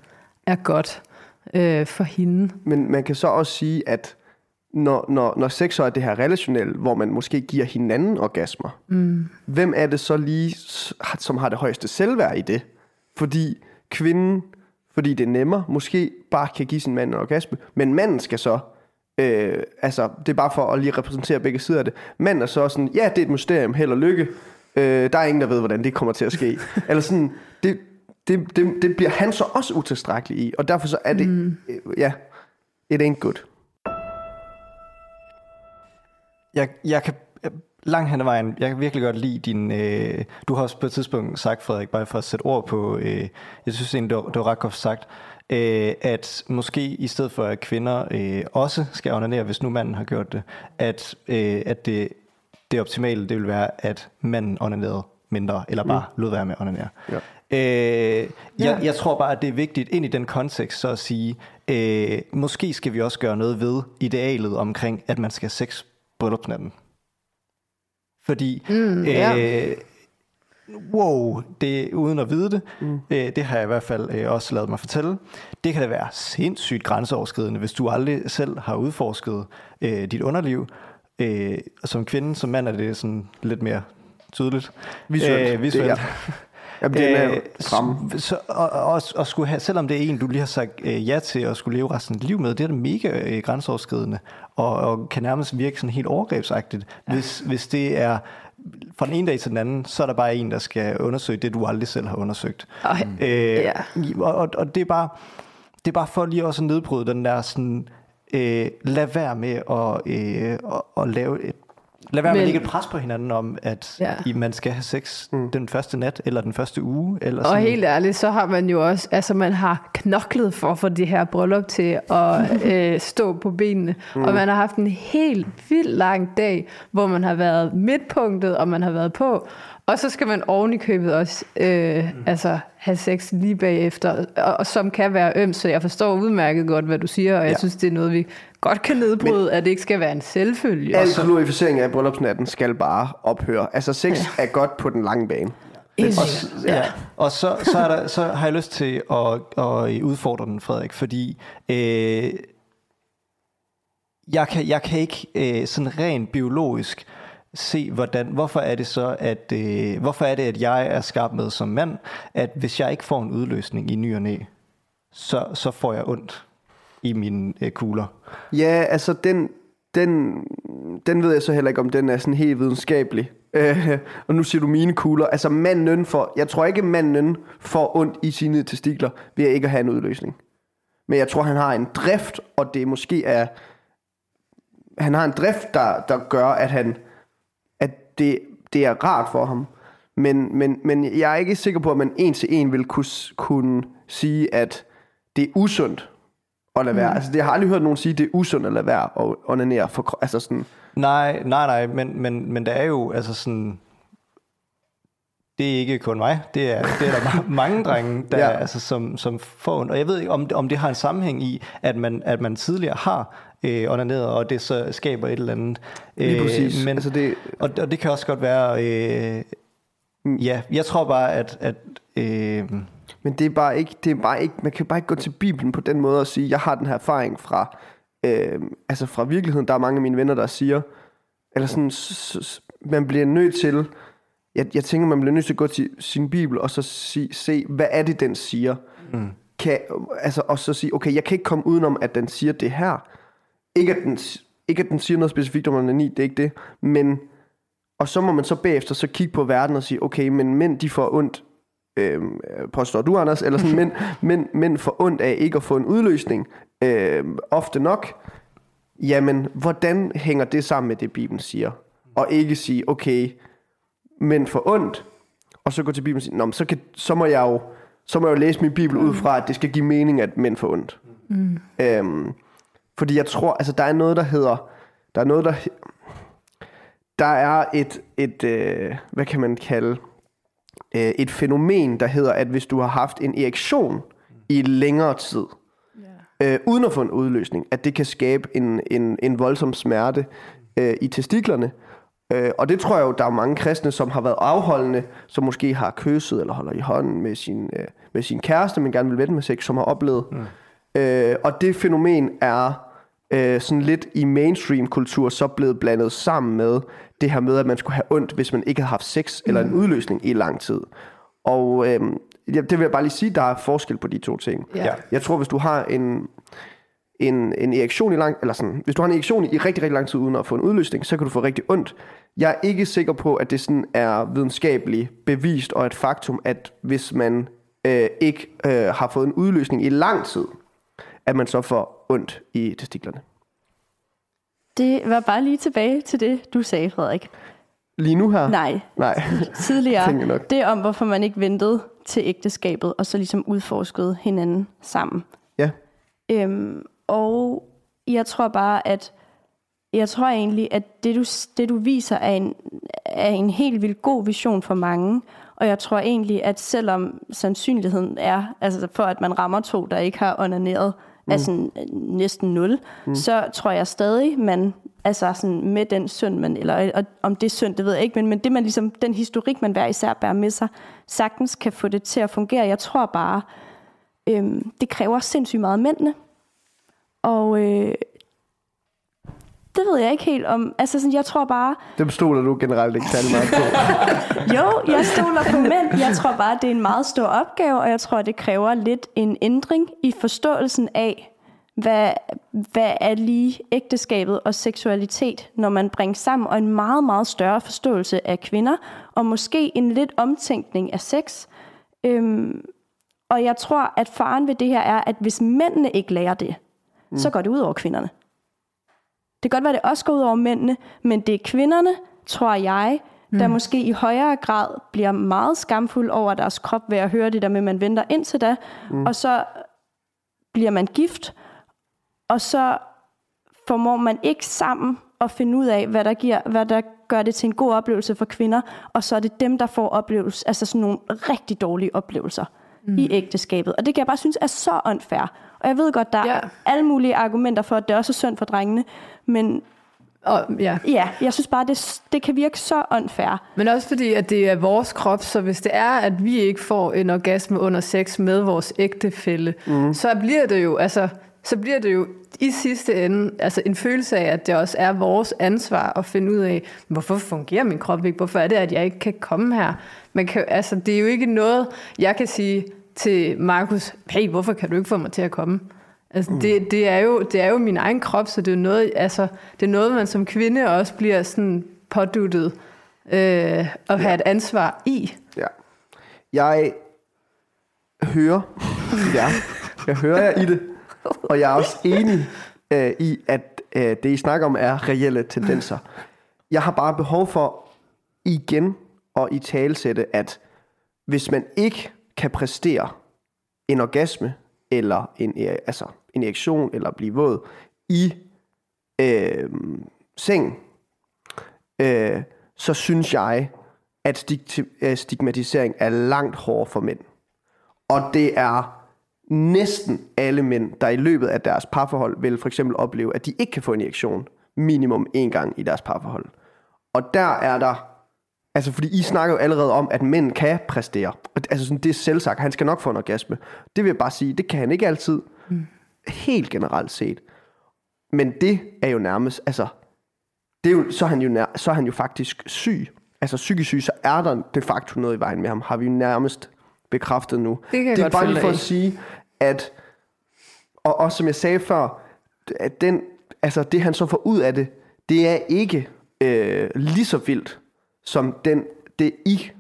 er godt øh, for hende. Men man kan så også sige, at når, når, når sex så er det her relationelle, hvor man måske giver hinanden orgasmer, mm. hvem er det så lige, som har det højeste selvværd i det? Fordi kvinden, fordi det er nemmere, måske bare kan give sin mand en orgasme, men manden skal så, øh, altså det er bare for at lige repræsentere begge sider af det, manden er så sådan, ja, det er et mysterium, held og lykke, øh, der er ingen, der ved, hvordan det kommer til at ske. Eller sådan, det, det, det, det bliver han så også utilstrækkelig i, og derfor så er det, mm. øh, ja, it ain't good. Jeg, jeg kan jeg- langt hen ad vejen, jeg kan virkelig godt lide din... Øh, du har også på et tidspunkt sagt, Frederik, bare for at sætte ord på, øh, jeg synes egentlig, det var, det var ret godt sagt, øh, at måske i stedet for, at kvinder øh, også skal onanere, hvis nu manden har gjort det, at, øh, at det, det optimale, det vil være, at manden onanerede mindre, eller bare mm. lod være med at onanere. Ja. Øh, jeg, jeg tror bare, at det er vigtigt ind i den kontekst så at sige, øh, måske skal vi også gøre noget ved idealet omkring, at man skal have sex bryllupsnatten. Fordi, Mm, ja. øh, wow, det, uden at vide det, mm. øh, det har jeg i hvert fald øh, også lavet mig fortælle, det kan da være sindssygt grænseoverskridende, hvis du aldrig selv har udforsket øh, dit underliv. Øh, som kvinde, som mand er det sådan lidt mere tydeligt. Visuelt. Øh, visuelt. Det, ja. Jamen, det er Øh, fremme. så, og, og, og skulle have, selvom det er en, du lige har sagt øh, ja til at skulle leve resten af dit liv med, det er da mega øh, grænseoverskridende, og, og kan nærmest virke sådan helt overgrebsagtigt. Hvis, hvis det er fra den ene dag til den anden, så er der bare en, der skal undersøge det, du aldrig selv har undersøgt. Ej, Øh, ja. og, og, og det er bare det er bare for lige også at nedbryde den der sådan øh, lad være med at, øh, at, at lave et Lad være med at lægge et pres på hinanden om, at Ja. ja. man skal have sex mm. den første nat, eller den første uge. Eller Og sådan. helt ærligt, så har man jo også, altså man har knoklet for at få det her bryllup til at øh, stå på benene. Mm. Og man har haft en helt vild lang dag, hvor man har været midtpunktet, og man har været på. Og så skal man oven i købet også øh, mm. altså, have sex lige bagefter, og, og som kan være øm, så jeg forstår udmærket godt, hvad du siger, og jeg Ja. synes, det er noget, vi godt kan nedbryde, Men, at det ikke skal være en selvfølge. Al glorificering af bryllupsnatten skal bare ophøre. Altså, sex er godt på den lange bane. Og, ja. og så, så, er der, så har jeg lyst til at, at udfordre den, Frederik, fordi øh, jeg, kan, jeg kan ikke øh, sådan rent biologisk se, hvordan, hvorfor er det så, at, øh, hvorfor er det, at jeg er skabt med som mand, at hvis jeg ikke får en udløsning i ny og næ, så, så får jeg ondt i mine øh, kugler. Ja, altså den, den, den ved jeg så heller ikke, om den er sådan helt videnskabelig. Øh, og nu siger du mine kugler. Altså manden for, jeg tror ikke manden får ondt i sine testikler ved at ikke at have en udløsning. Men jeg tror, han har en drift, og det måske er, han har en drift, der, der gør, at han, det, det er rart for ham. Men, men, men jeg er ikke sikker på, at man en til en vil kunne, kunne sige, at det er usundt at lade være. Mm. Altså, det, jeg har aldrig hørt nogen sige, at det er usundt at lade være at onanere. For, altså sådan, Nej, nej, nej, men, men, men der er jo altså sådan... Det er ikke kun mig, det er, det er der ma- mange drenge, der, Ja. ja. altså, som, som får ondt. Og jeg ved ikke, om, om det har en sammenhæng i, at man, at man tidligere har øh, onaneret, og det så skaber et eller andet. Lige præcis. Men, Altså, det- og, og det kan også godt være... Øh, ja, jeg tror bare, at... at øh, Men det er bare ikke, det er bare ikke, man kan bare ikke gå til Bibelen på den måde og sige, jeg har den her erfaring fra, øh, altså fra virkeligheden. Der er mange af mine venner, der siger, eller sådan, man bliver nødt til, jeg, jeg tænker, man bliver nødt til at gå til sin Bibel og så sige, se, hvad er det, den siger? Mm. Kan, altså, og så sige, okay, jeg kan ikke komme udenom, at den siger det her. Ikke at den, ikke at den siger noget specifikt om onani, det er ikke det, men og så må man så bagefter så kigge på verden og sige, okay, men mænd, de får ondt øh, påstår du, Anders, eller sådan, mænd, mænd, mænd får ondt af ikke at få en udløsning, øh, ofte nok, jamen, hvordan hænger det sammen med det, Bibelen siger? Og ikke sige, okay, mænd får ondt, og så gå til Bibelen og sige, Nå, men så, kan, så, må jeg jo, så må jeg jo læse min Bibel ud fra, at det skal give mening, at mænd får ondt. Mm. Øhm, fordi jeg tror, altså der er noget, der hedder, der er noget, der, der er et, et øh, hvad kan man kalde, øh, et fænomen, der hedder, at hvis du har haft en erektion i længere tid, øh, uden at få en udløsning, at det kan skabe en, en, en voldsom smerte øh, i testiklerne. Øh, og det tror jeg jo, der er mange kristne, som har været afholdende, som måske har kysset eller holder i hånden med sin, øh, med sin kæreste, men gerne vil vente med sex, som har oplevet. Mm. Øh, og det fænomen er øh, sådan lidt i mainstream-kultur så blevet blandet sammen med det her med, at man skulle have ondt, hvis man ikke havde haft sex eller en udløsning i lang tid. Og øh, ja, det vil jeg bare lige sige, der er forskel på de to ting. Ja. Jeg tror, hvis du har en, en, en erektion i lang, eller sådan, hvis du har en erektion i rigtig, rigtig lang tid uden at få en udløsning, så kan du få rigtig ondt. Jeg er ikke sikker på, at det sådan er videnskabeligt bevist og et faktum, at hvis man øh, ikke øh, har fået en udløsning i lang tid, at man så får ondt i testiklerne. Det var bare lige tilbage til det, du sagde, Frederik. Lige nu her? Nej, Nej. tidligere. Nok. Det om, hvorfor man ikke ventede til ægteskabet, og så ligesom udforskede hinanden sammen. Ja. Øhm, og jeg tror bare, at jeg tror egentlig, at det du, det du viser er en, er en helt vildt god vision for mange. Og jeg tror egentlig, at selvom sandsynligheden er, altså for at man rammer to, der ikke har onaneret, mm. sådan øh, næsten nul, mm. så tror jeg stadig, man altså sådan med den synd, man, eller og om det er synd, det ved jeg ikke, men, men det man ligesom, den historik, man hver især bærer med sig, sagtens kan få det til at fungere. Jeg tror bare, øhm, det kræver sindssygt meget af mændene. Og øh, det ved jeg ikke helt om. Altså, sådan, jeg tror bare... Dem stoler du generelt ikke særlig meget på. Jo, jeg stoler på mænd. Jeg tror bare, det er en meget stor opgave, og jeg tror, det kræver lidt en ændring i forståelsen af, hvad, hvad er lige ægteskabet og seksualitet, når man bringer sammen, og en meget, meget større forståelse af kvinder, og måske en lidt omtænkning af sex. Øhm, og jeg tror, at faren ved det her er, at hvis mændene ikke lærer det, mm. så går det ud over kvinderne. Det kan godt være, det også går ud over mændene, men det er kvinderne, tror jeg, der mm. måske i højere grad bliver meget skamfuld over deres krop ved at høre det der med, at man venter indtil da, mm. og så bliver man gift, og så formår man ikke sammen at finde ud af, hvad der, giver, hvad der gør det til en god oplevelse for kvinder, og så er det dem, der får oplevelser, altså sådan nogle rigtig dårlige oplevelser mm. i ægteskabet. Og det kan jeg bare synes er så unfair. Og jeg ved godt, der ja. er alle mulige argumenter for, at det også er synd for drengene, men Og, ja. ja, jeg synes bare, det, det kan virke så unfair. Men også fordi, at det er vores krop, så hvis det er, at vi ikke får en orgasme under sex med vores ægtefælle, mm. så bliver det jo, altså, så bliver det jo i sidste ende altså en følelse af, at det også er vores ansvar at finde ud af, hvorfor fungerer min krop ikke? Hvorfor er det, at jeg ikke kan komme her? Man kan, altså, det er jo ikke noget, jeg kan sige til Markus, hey, hvorfor kan du ikke få mig til at komme? Altså, mm. det, det, er jo, det er jo min egen krop, så det er noget, altså, det er noget man som kvinde også bliver sådan påduttet øh, at ja. have et ansvar i. Ja. Jeg hører ja, jeg hører jer i det, og jeg er også enig øh, i, at øh, det I snakker om er reelle tendenser. Jeg har bare behov for igen at i talsætte, at hvis man ikke kan præstere en orgasme, eller en, e-, altså, en erektion, eller blive våd i øh, seng, øh, så synes jeg, at øh, stigmatisering er langt hårdere for mænd. Og det er næsten alle mænd, der i løbet af deres parforhold vil for eksempel opleve, at de ikke kan få en erektion minimum en gang i deres parforhold. Og der er der, altså fordi I snakker jo allerede om, at mænd kan præstere. Altså sådan, det er selvsagt, han skal nok få en orgasme. Det vil jeg bare sige, det kan han ikke altid. Mm. Helt generelt set. Men det er jo nærmest, altså, det er jo, så, er han jo nær, så er han jo faktisk syg. Altså psykisk syg, så er der de facto noget i vejen med ham, har vi jo nærmest bekræftet nu. Det kan det er bare lige for at sige, at, og også som jeg sagde før, at den, altså det han så får ud af det, det er ikke øh, lige så vildt, som den, det I,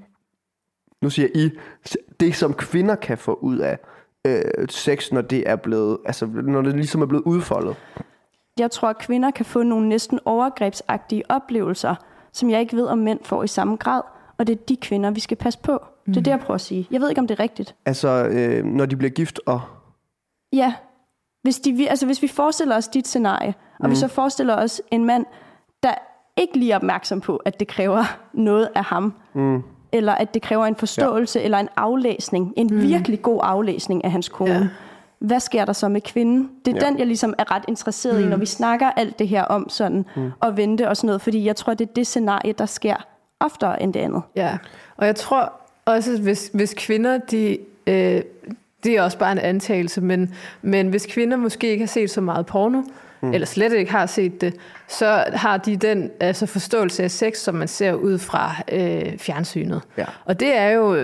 nu siger I, det som kvinder kan få ud af øh, sex, når det er blevet, altså når det ligesom er blevet udfoldet. Jeg tror, at kvinder kan få nogle næsten overgrebsagtige oplevelser, som jeg ikke ved, om mænd får i samme grad. Og det er de kvinder, vi skal passe på. Det er det, jeg prøver at sige. Jeg ved ikke, om det er rigtigt. Altså øh, når de bliver gift og Ja, hvis, de, vi- altså, hvis vi forestiller os dit scenarie, og mm. vi så forestiller os en mand, der ikke lige opmærksom på, at det kræver noget af ham, mm. eller at det kræver en forståelse, ja. eller en aflæsning, en mm. virkelig god aflæsning af hans kone. Ja. Hvad sker der så med kvinden? Det er Ja. den, jeg ligesom er ret interesseret mm. i, når vi snakker alt det her om sådan, mm. og vente og sådan noget, fordi jeg tror, det er det scenarie, der sker oftere end det andet. Ja, og jeg tror også, hvis, hvis kvinder, de, øh, det er også bare en antagelse, men, men hvis kvinder måske ikke har set så meget porno, mm. eller slet ikke har set det, så har de den altså forståelse af sex, som man ser ud fra øh, fjernsynet. Ja. Og det er jo,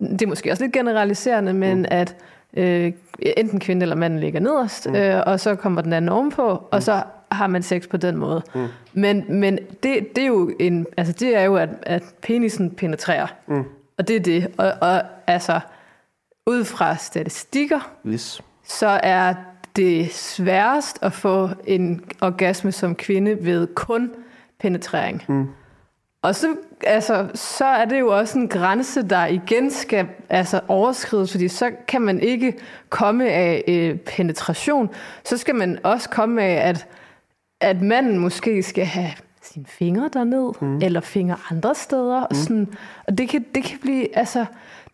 det er måske også lidt generaliserende, men mm. at øh, enten kvinde eller mand ligger nederst, mm. øh, og så kommer den anden ovenpå, mm. og så har man sex på den måde. Mm. Men, men det, det er jo en, altså det er jo, at, at penisen penetrerer. Mm. Og det er det. Og, og altså, ud fra statistikker, hvis. så er det sværest at få en orgasme som kvinde ved kun penetrering. Mm. Og så, altså, så er det jo også en grænse, der igen skal altså, overskrides, fordi så kan man ikke komme af øh, penetration. Så skal man også komme af, at, at manden måske skal have dine fingre derned, mm. eller fingre andre steder. Og, sådan, og det, kan, det, kan blive, altså,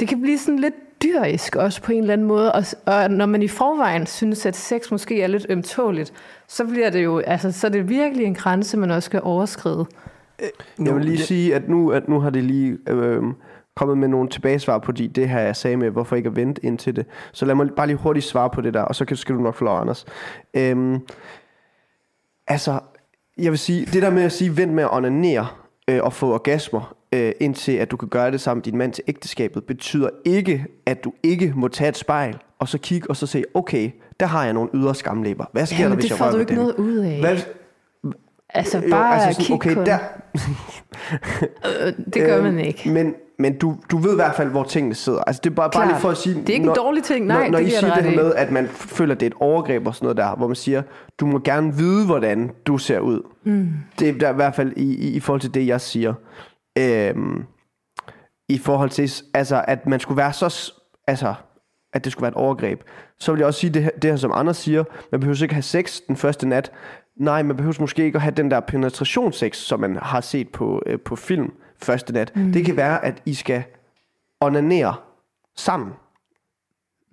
det kan blive sådan lidt dyrisk også på en eller anden måde. Og, og når man i forvejen synes, at sex måske er lidt ømtåligt, så bliver det jo, altså, så er det virkelig en grænse, man også skal overskride. Jeg vil lige sige, at nu, at nu har det lige øh, kommet med nogle tilbagesvar på de, det her, jeg sagde med, hvorfor ikke at vente ind til det. Så lad mig bare lige hurtigt svare på det der, og så kan- skal du nok få lov, Anders. Øhm, altså, jeg vil sige, det der med at sige, vent med at onanere øh, og få orgasmer, øh, indtil at du kan gøre det sammen med din mand til ægteskabet, betyder ikke, at du ikke må tage et spejl, og så kigge og så se, okay, der har jeg nogle ydre skamlæber. Hvad sker der, Jamen, hvis det jeg får rører du ved ikke dem? noget ud af. Hvad, Altså bare altså altså sådan, okay, der, Det gør Øhm, man ikke. Men, men du, du ved i hvert fald, hvor tingene sidder. Altså, det er bare, bare lige for at sige... Det er ikke en dårlig ting. Nej, når, når det I siger det her med, at man føler, det er et overgreb og sådan noget der, hvor man siger, du må gerne vide, hvordan du ser ud. Mm. Det er der, i hvert fald i, i, i forhold til det, jeg siger. Øhm, I forhold til, altså, at man skulle være så... Altså, at det skulle være et overgreb. Så vil jeg også sige det her, det her som andre siger. Man behøver ikke have sex den første nat. Nej, man behøver måske ikke at have den der penetrationssex, som man har set på, øh, på film første nat. Mm. Det kan være, at I skal onanere sammen.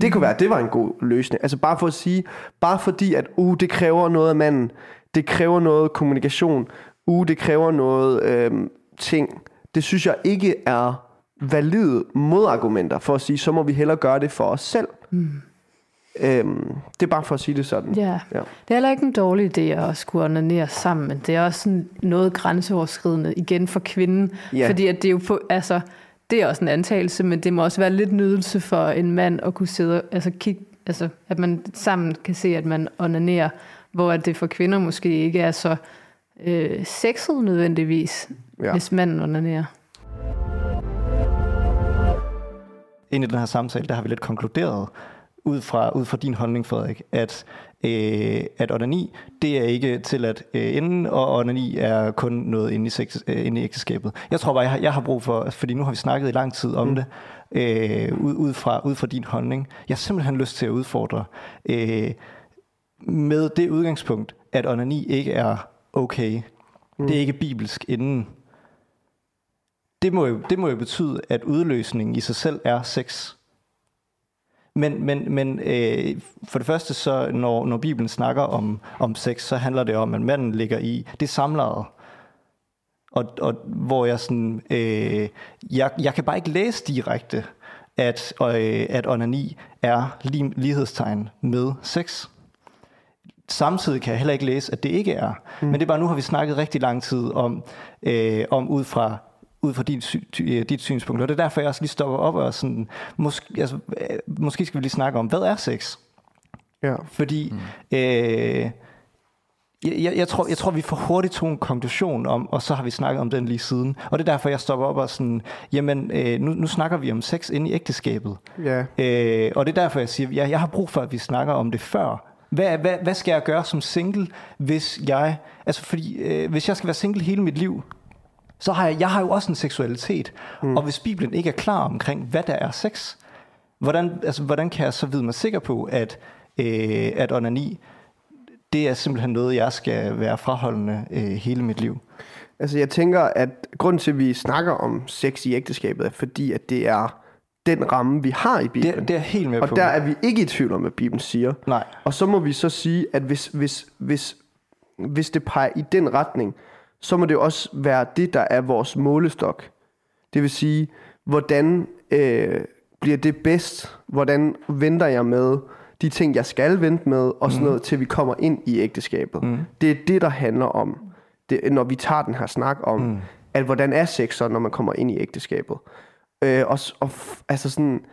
Det kunne være, at det var en god løsning. Altså bare for at sige, bare fordi, at uh, det kræver noget af manden, det kræver noget kommunikation, uh, det kræver noget øh, ting, det synes jeg ikke er valide modargumenter for at sige, så må vi hellere gøre det for os selv. Mm. Øhm, det er bare for at sige det sådan. Ja. Ja. Det er heller ikke en dårlig idé at skulle onanere sammen, men det er også sådan noget grænseoverskridende igen for kvinden. Ja. Fordi at det er jo på, altså, det er også en antagelse, men det må også være lidt nydelse for en mand at kunne sidde altså kigge, altså at man sammen kan se, at man onanerer, hvor det for kvinder måske ikke er så øh, sexet nødvendigvis, Ja. hvis manden onanerer. ind i den her samtale, der har vi lidt konkluderet, ud fra, ud fra din holdning, Frederik, at, øh, at onani, det er ikke til at øh, inden, og onani er kun noget inde i, sex, øh, inde i ægteskabet. Jeg tror bare, jeg har, jeg har brug for, fordi nu har vi snakket i lang tid om mm. det, øh, ud, ud, fra, ud fra din holdning. Jeg har simpelthen lyst til at udfordre øh, med det udgangspunkt, at onani ikke er okay. Mm. Det er ikke bibelsk inden. Det må, jo, det må jo betyde, at udløsningen i sig selv er sex. Men, men, men øh, for det første, så når, når Bibelen snakker om, om sex, så handler det om, at manden ligger i det samlede. Og, og hvor jeg sådan, øh, jeg, jeg kan bare ikke læse direkte, at, øh, at onani er lig, lighedstegn med sex. Samtidig kan jeg heller ikke læse, at det ikke er. Mm. Men det er bare, nu har vi snakket rigtig lang tid om, øh, om ud fra ud fra dit, sy- øh, dit synspunkt. Og det er derfor, jeg også lige stopper op og sådan, måske, altså, øh, måske skal vi lige snakke om, hvad er sex? Ja. Fordi mm. øh, jeg, jeg, jeg, tror, jeg tror, vi får hurtigt tog en konklusion om, og så har vi snakket om den lige siden. Og det er derfor, jeg stopper op og sådan, jamen, øh, nu, nu snakker vi om sex inde i ægteskabet. Ja. Øh, og det er derfor, jeg siger, jeg, jeg har brug for, at vi snakker om det før. Hvad, hvad, hvad skal jeg gøre som single, hvis jeg... Altså, fordi øh, hvis jeg skal være single hele mit liv, så har jeg, jeg har jo også en seksualitet. Mm. Og hvis Bibelen ikke er klar omkring, hvad der er sex, hvordan, altså, hvordan kan jeg så vide mig sikker på, at, øh, at onani, det er simpelthen noget, jeg skal være fraholdende øh, hele mit liv? Altså jeg tænker, at grunden til, at vi snakker om sex i ægteskabet, er fordi, at det er den ramme, vi har i Bibelen. Det, det er helt med og på. der er vi ikke i tvivl om, hvad Bibelen siger. Nej. Og så må vi så sige, at hvis, hvis, hvis, hvis det peger i den retning, så må det også være det, der er vores målestok. Det vil sige, hvordan øh, bliver det bedst? Hvordan venter jeg med de ting, jeg skal vente med, og sådan noget, til vi kommer ind i ægteskabet. Mm. Det er det, der handler om, det, når vi tager den her snak om, mm. at hvordan er sex så, når man kommer ind i ægteskabet. Øh, og, og altså sådan,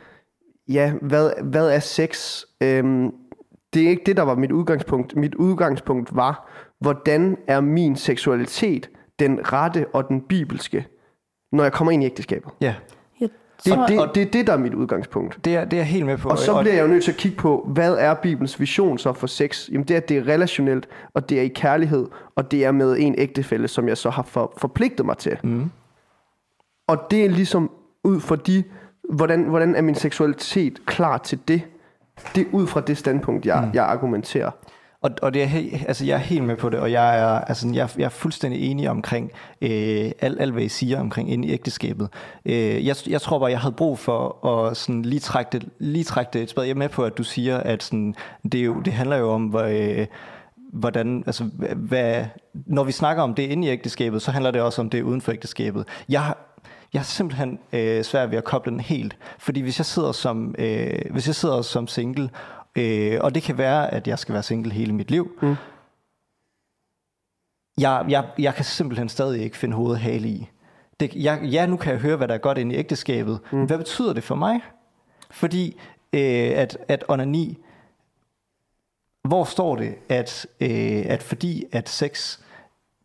ja, hvad, hvad er sex? Øhm, det er ikke det, der var mit udgangspunkt. Mit udgangspunkt var, hvordan er min seksualitet den rette og den bibelske, når jeg kommer ind i ægteskabet. Ja, Jeg Det, tror, er det, det er det, der er mit udgangspunkt. det er, det er jeg helt med på. Og så bliver jeg jo nødt til at kigge på, hvad er Bibelens vision så for sex? Jamen det er, at det er relationelt, og det er i kærlighed, og det er med en ægtefælle, som jeg så har for, forpligtet mig til. Mm. Og det er ligesom ud fra de, hvordan, hvordan er min seksualitet klar til det? Det er ud fra det standpunkt, jeg, mm. jeg argumenterer. og, og det er, altså, jeg er helt med på det, og jeg er, altså, jeg, jeg er fuldstændig enig omkring øh, alt, alt, hvad I siger omkring ind i ægteskabet. Øh, jeg, jeg tror bare, jeg havde brug for at sådan, lige, trække det, lige trække det et spad. Jeg er med på, at du siger, at sådan, det, er jo, det handler jo om, hvor, øh, hvordan, altså, hvad, når vi snakker om det inde i ægteskabet, så handler det også om det uden for ægteskabet. Jeg jeg har simpelthen øh, svært ved at koble den helt, fordi hvis jeg sidder som, øh, hvis jeg sidder som single, øh, og det kan være, at jeg skal være single hele mit liv, mm. jeg, jeg, jeg kan simpelthen stadig ikke finde hovedet hale i. Det, jeg, ja, nu kan jeg høre, hvad der er godt inde i ægteskabet. Mm. Hvad betyder det for mig? Fordi øh, at, at onani, hvor står det, at, øh, at fordi at sex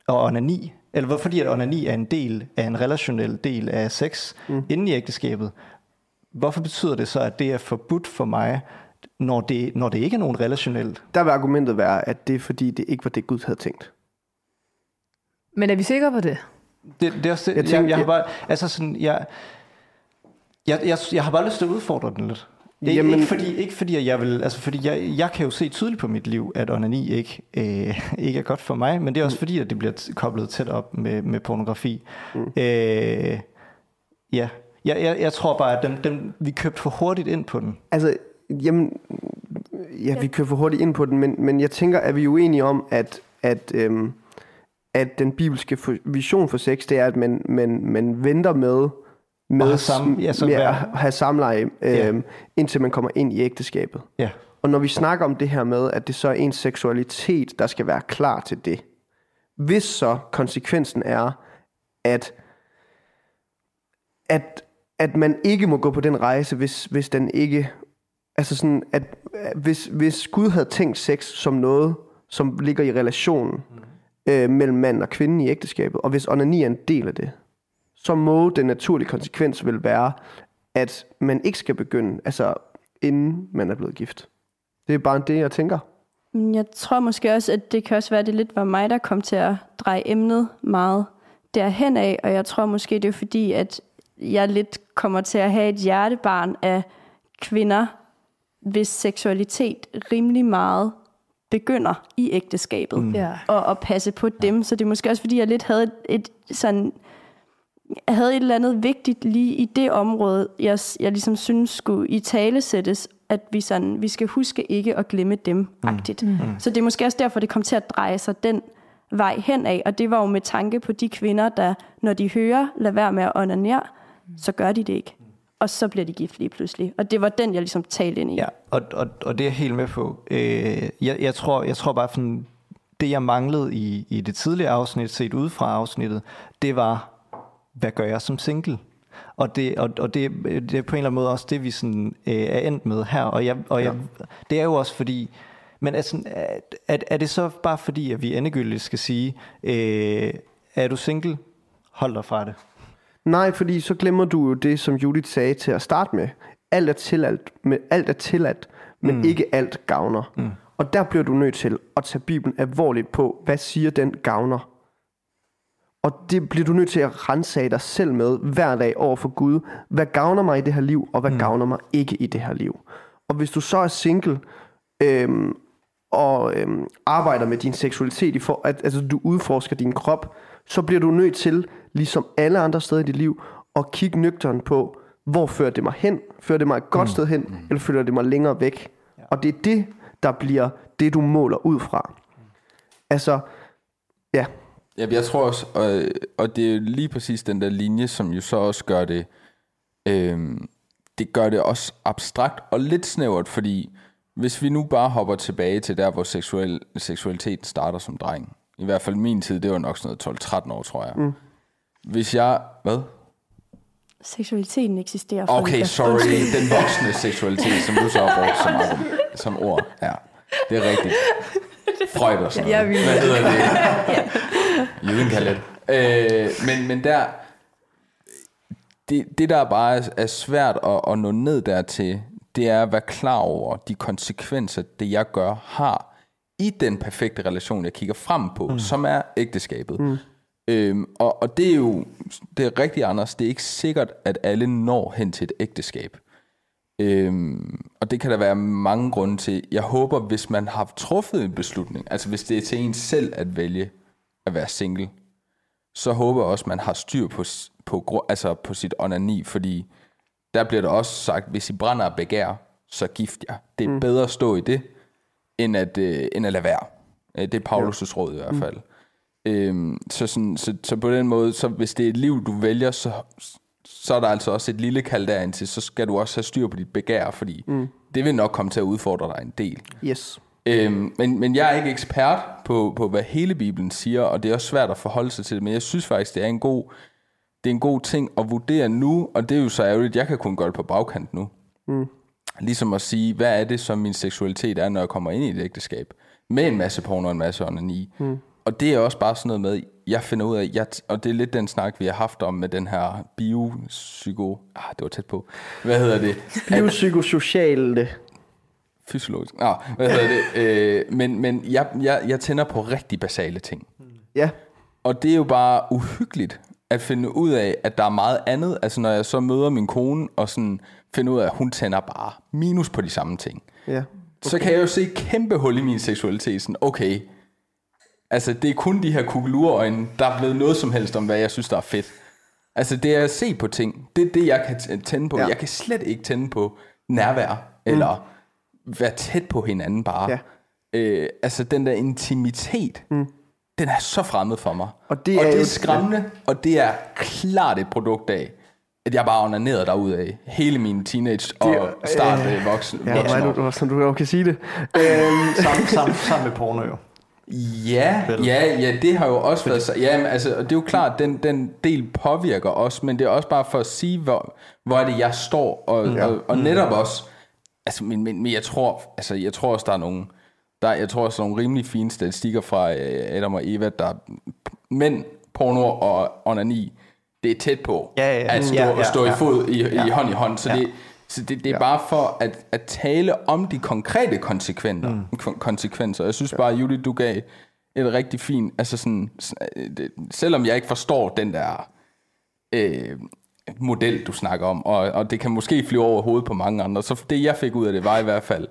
og onani eller hvor, fordi at onani er en del af en relationel del af sex mm. inden i ægteskabet, hvorfor betyder det så, at det er forbudt for mig, når det, når det ikke er nogen relationelt? Der vil argumentet være, at det er fordi, det ikke var det, Gud havde tænkt. Men er vi sikre på det? Det, det er også det. Jeg, tænker, jeg, jeg, har bare, altså sådan, jeg, jeg, jeg, jeg har bare lyst til at udfordre den lidt. Det, Jamen, ikke fordi, ikke fordi at jeg vil, altså fordi jeg, jeg kan jo se tydeligt på mit liv, at onani ikke, øh, ikke er godt for mig, men det er også mm. fordi, at det bliver koblet tæt op med, med pornografi. Mm. Øh, ja, jeg, jeg, jeg tror bare, at dem, dem, vi købte for hurtigt ind på den. Altså, jamen, ja, vi købte for hurtigt ind på den, men, men jeg tænker, at vi er uenige om, at, at, øhm, at den bibelske vision for sex, det er, at man, man, man venter med med, have sam, ja, med at have samleje, øh, ja. indtil man kommer ind i ægteskabet. Ja. Og når vi snakker om det her med, at det så er ens seksualitet, der skal være klar til det. Hvis så konsekvensen er, at, at, at man ikke må gå på den rejse, hvis, hvis den ikke... Altså sådan, at hvis, hvis Gud havde tænkt sex som noget, som ligger i relationen mm. øh, mellem mand og kvinde i ægteskabet, og hvis onani er en del af det, så må den naturlige konsekvens vil være, at man ikke skal begynde, altså inden man er blevet gift. Det er bare det, jeg tænker. Jeg tror måske også, at det kan også være, at det lidt var mig, der kom til at dreje emnet meget derhen af, og jeg tror måske, det er fordi, at jeg lidt kommer til at have et hjertebarn af kvinder, hvis seksualitet rimelig meget begynder i ægteskabet, mm. og at passe på dem. Så det er måske også, fordi jeg lidt havde et, et sådan havde et eller andet vigtigt lige i det område, jeg, jeg ligesom synes skulle i tale sættes, at vi, sådan, vi skal huske ikke at glemme dem, mm. agtigt. Mm. Så det er måske også derfor, det kom til at dreje sig den vej hen af, og det var jo med tanke på de kvinder, der, når de hører, lad være med at onanere, så gør de det ikke. Og så bliver de gift lige pludselig. Og det var den, jeg ligesom talte ind i. Ja, og, og, og det er jeg helt med på. Øh, jeg, jeg, tror, jeg tror bare, sådan, det jeg manglede i, i det tidlige afsnit, set ud fra afsnittet, det var hvad gør jeg som single? Og det, og, og det, det er på en eller anden måde også det, vi sådan, øh, er endt med her. Og, jeg, og jeg, ja. det er jo også fordi, men altså, er, er det så bare fordi, at vi endegyldigt skal sige, øh, er du single? Hold dig fra det. Nej, fordi så glemmer du jo det, som Judith sagde til at starte med. Alt er tilladt, men, alt er tilladt, men mm. ikke alt gavner. Mm. Og der bliver du nødt til at tage Bibelen alvorligt på, hvad siger den gavner? Og det bliver du nødt til at rense af dig selv med hver dag over for Gud. Hvad gavner mig i det her liv, og hvad mm. gavner mig ikke i det her liv? Og hvis du så er single, øhm, og øhm, arbejder med din seksualitet, i for, at altså, du udforsker din krop, så bliver du nødt til, ligesom alle andre steder i dit liv, at kigge nøgteren på, hvor fører det mig hen? Fører det mig et godt mm. sted hen, mm. eller fører det mig længere væk? Ja. Og det er det, der bliver det, du måler ud fra. Altså, ja, Ja, jeg tror også, og, og det er lige præcis den der linje, som jo så også gør det, øhm, det gør det også abstrakt og lidt snævert, fordi hvis vi nu bare hopper tilbage til der, hvor seksuel, seksualiteten starter som dreng, i hvert fald min tid, det var nok sådan noget 12-13 år, tror jeg. Mm. Hvis jeg, hvad? Seksualiteten eksisterer. For okay, sorry. Den voksne seksualitet, som du så har brugt som, som ord. Ja, det er rigtigt. Freud og sådan noget. Ja, Hvad hedder det? Juden kan lidt. Øh, men, men der, det, det der bare er, er svært at, at nå ned dertil, det er at være klar over de konsekvenser, det jeg gør, har i den perfekte relation, jeg kigger frem på, mm. som er ægteskabet. Mm. Øhm, og, og det er jo det er rigtig anders. Det er ikke sikkert, at alle når hen til et ægteskab. Øhm, og det kan der være mange grunde til. Jeg håber, hvis man har truffet en beslutning, altså hvis det er til en selv at vælge at være single, så håber jeg også, man har styr på, på, altså på sit onani, fordi der bliver der også sagt, hvis I brænder af begær, så gift jer. Det er mm. bedre at stå i det, end at, øh, end at lade være. Øh, Det er Paulus' råd i hvert fald. Øhm, så, sådan, så, så på den måde, så hvis det er et liv, du vælger, så, så er der altså også et lille kald derind til, så skal du også have styr på dit begær, fordi mm. det vil nok komme til at udfordre dig en del. Yes. Øhm, men, men jeg er ikke ekspert på, på, hvad hele Bibelen siger, og det er også svært at forholde sig til det, men jeg synes faktisk, det er en god, det er en god ting at vurdere nu, og det er jo så ærgerligt, jeg kan kun gøre det på bagkant nu. Mm. Ligesom at sige, hvad er det, som min seksualitet er, når jeg kommer ind i et ægteskab, med en masse porno og en masse onani. Mm. Og det er også bare sådan noget med, jeg finder ud af, jeg, og det er lidt den snak, vi har haft om med den her biopsyko... Ah, det var tæt på. Hvad hedder det? Biopsykosociale. Fysiologisk. Nå, hvad hedder det? Øh, men men jeg, jeg, jeg tænder på rigtig basale ting. Ja. Og det er jo bare uhyggeligt at finde ud af, at der er meget andet. Altså når jeg så møder min kone og sådan finder ud af, at hun tænder bare minus på de samme ting. Ja. Okay. Så kan jeg jo se kæmpe hul i min seksualitet. Sådan, okay, altså det er kun de her kugleurøjne, der er blevet noget som helst om, hvad jeg synes, der er fedt. Altså det er at se på ting. Det er det, jeg kan tænde på. Ja. Ja. Jeg kan slet ikke tænde på nærvær, mm. eller være tæt på hinanden bare. Ja. Øh, altså den der intimitet, mm. den er så fremmed for mig. Og det og er det jo- er skræmmende, og det er klart et produkt af, at jeg bare onanerede derudad hele min teenage og start øh, voksen. Ja, voksen år. du, sådan, du kan sige det. Øhm, Sammen, sammen, sammen med porno jo. Ja, ja, ja, det har jo også været så. Ja, men altså, og det er jo klart, den, den del påvirker os, men det er også bare for at sige, hvor, hvor er det, jeg står, og, ja. og, og netop også, altså, men, men, men jeg tror, altså, jeg tror også, der er nogle, der, jeg tror også, der er nogle rimelig fine statistikker fra øh, Adam og Eva, der mænd, porno og onani, det er tæt på Ja, ja, ja. at stå, Ja, ja, stå i fod i, Ja. i hånd i hånd, så Ja. det, så det, det er ja. bare for at, at tale om de konkrete konsekvenser. Mm. konsekvenser. Jeg synes bare, Julie, du gav et rigtig fint, altså sådan, øh, det, selvom jeg ikke forstår den der øh, model, du snakker om, og, og det kan måske flyve over hovedet på mange andre, så det jeg fik ud af det var i hvert fald,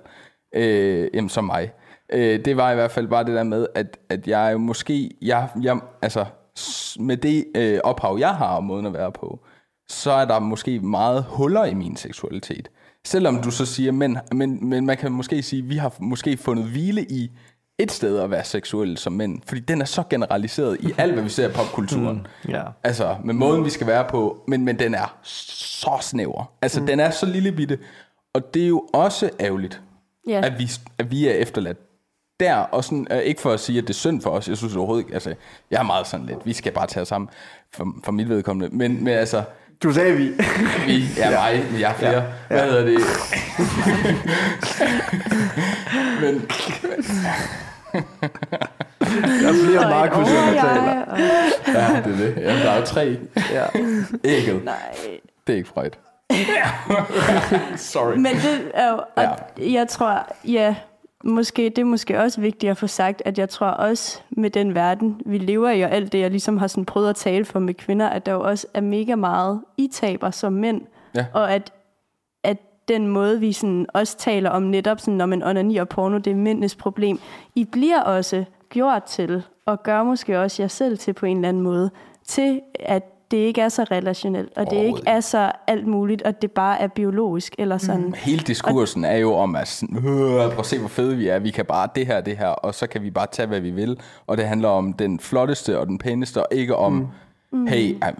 øh, jamen som mig, øh, det var i hvert fald bare det der med, at, at jeg måske, jeg, jeg, altså med det øh, ophav, jeg har og måden at være på, så er der måske meget huller i min seksualitet. Selvom du så siger, men, men, men man kan måske sige, at vi har måske fundet hvile i et sted at være seksuel som mænd, fordi den er så generaliseret i alt, hvad vi ser i popkulturen. Ja. Altså, med måden, vi skal være på, men, men den er så snæver. Altså, mm. den er så lille bitte. Og det er jo også ærgerligt, Ja. at, vi, at vi er efterladt der. Og sådan, uh, ikke for at sige, at det er synd for os. Jeg synes overhovedet ikke, altså, jeg er meget sådan lidt, vi skal bare tage os sammen for, for mit vedkommende. Men, men altså, du sagde vi. vi er mig, men jeg er flere. Ja. Hvad hedder det? men, Der er flere Markus, der taler. og- ja, det er det. Jamen, der er jo tre. Ja. Ægget. Nej. Det er ikke Freud. Sorry. Men det er jo, og jeg tror, ja, måske, det er måske også vigtigt at få sagt, at jeg tror også med den verden, vi lever i, og alt det, jeg ligesom har sådan prøvet at tale for med kvinder, at der jo også er mega meget, I taber som mænd, Ja. og at, at den måde, vi sådan også taler om netop, sådan, når man onani og porno, det er mændenes problem, I bliver også gjort til, og gør måske også jer selv til på en eller anden måde, til at det ikke er så relationelt, og det ikke er så alt muligt, og det bare er biologisk, eller sådan. Mm. Hele diskursen er jo om, at sådan, øh, prøv at se, hvor fede vi er. Vi kan bare det her, det her, og så kan vi bare tage, hvad vi vil. Og det handler om den flotteste og den pæneste, og ikke om, mm. hey, ej,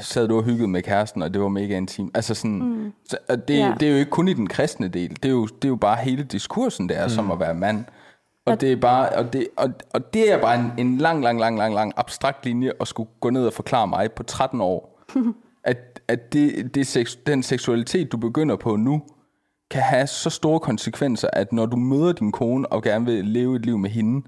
sad du og hyggede med kæresten, og det var mega intim. Altså sådan, mm. så, og det, Ja. ja. det er jo ikke kun i den kristne del. Det er jo, det er jo bare hele diskursen, der er, mm. som at være mand. Og det er bare, og det, og, og det er bare en, en lang, lang, lang, lang, lang abstrakt linje at skulle gå ned og forklare mig på 13 år, at, at det, det sex, den seksualitet, du begynder på nu, kan have så store konsekvenser, at når du møder din kone og gerne vil leve et liv med hende,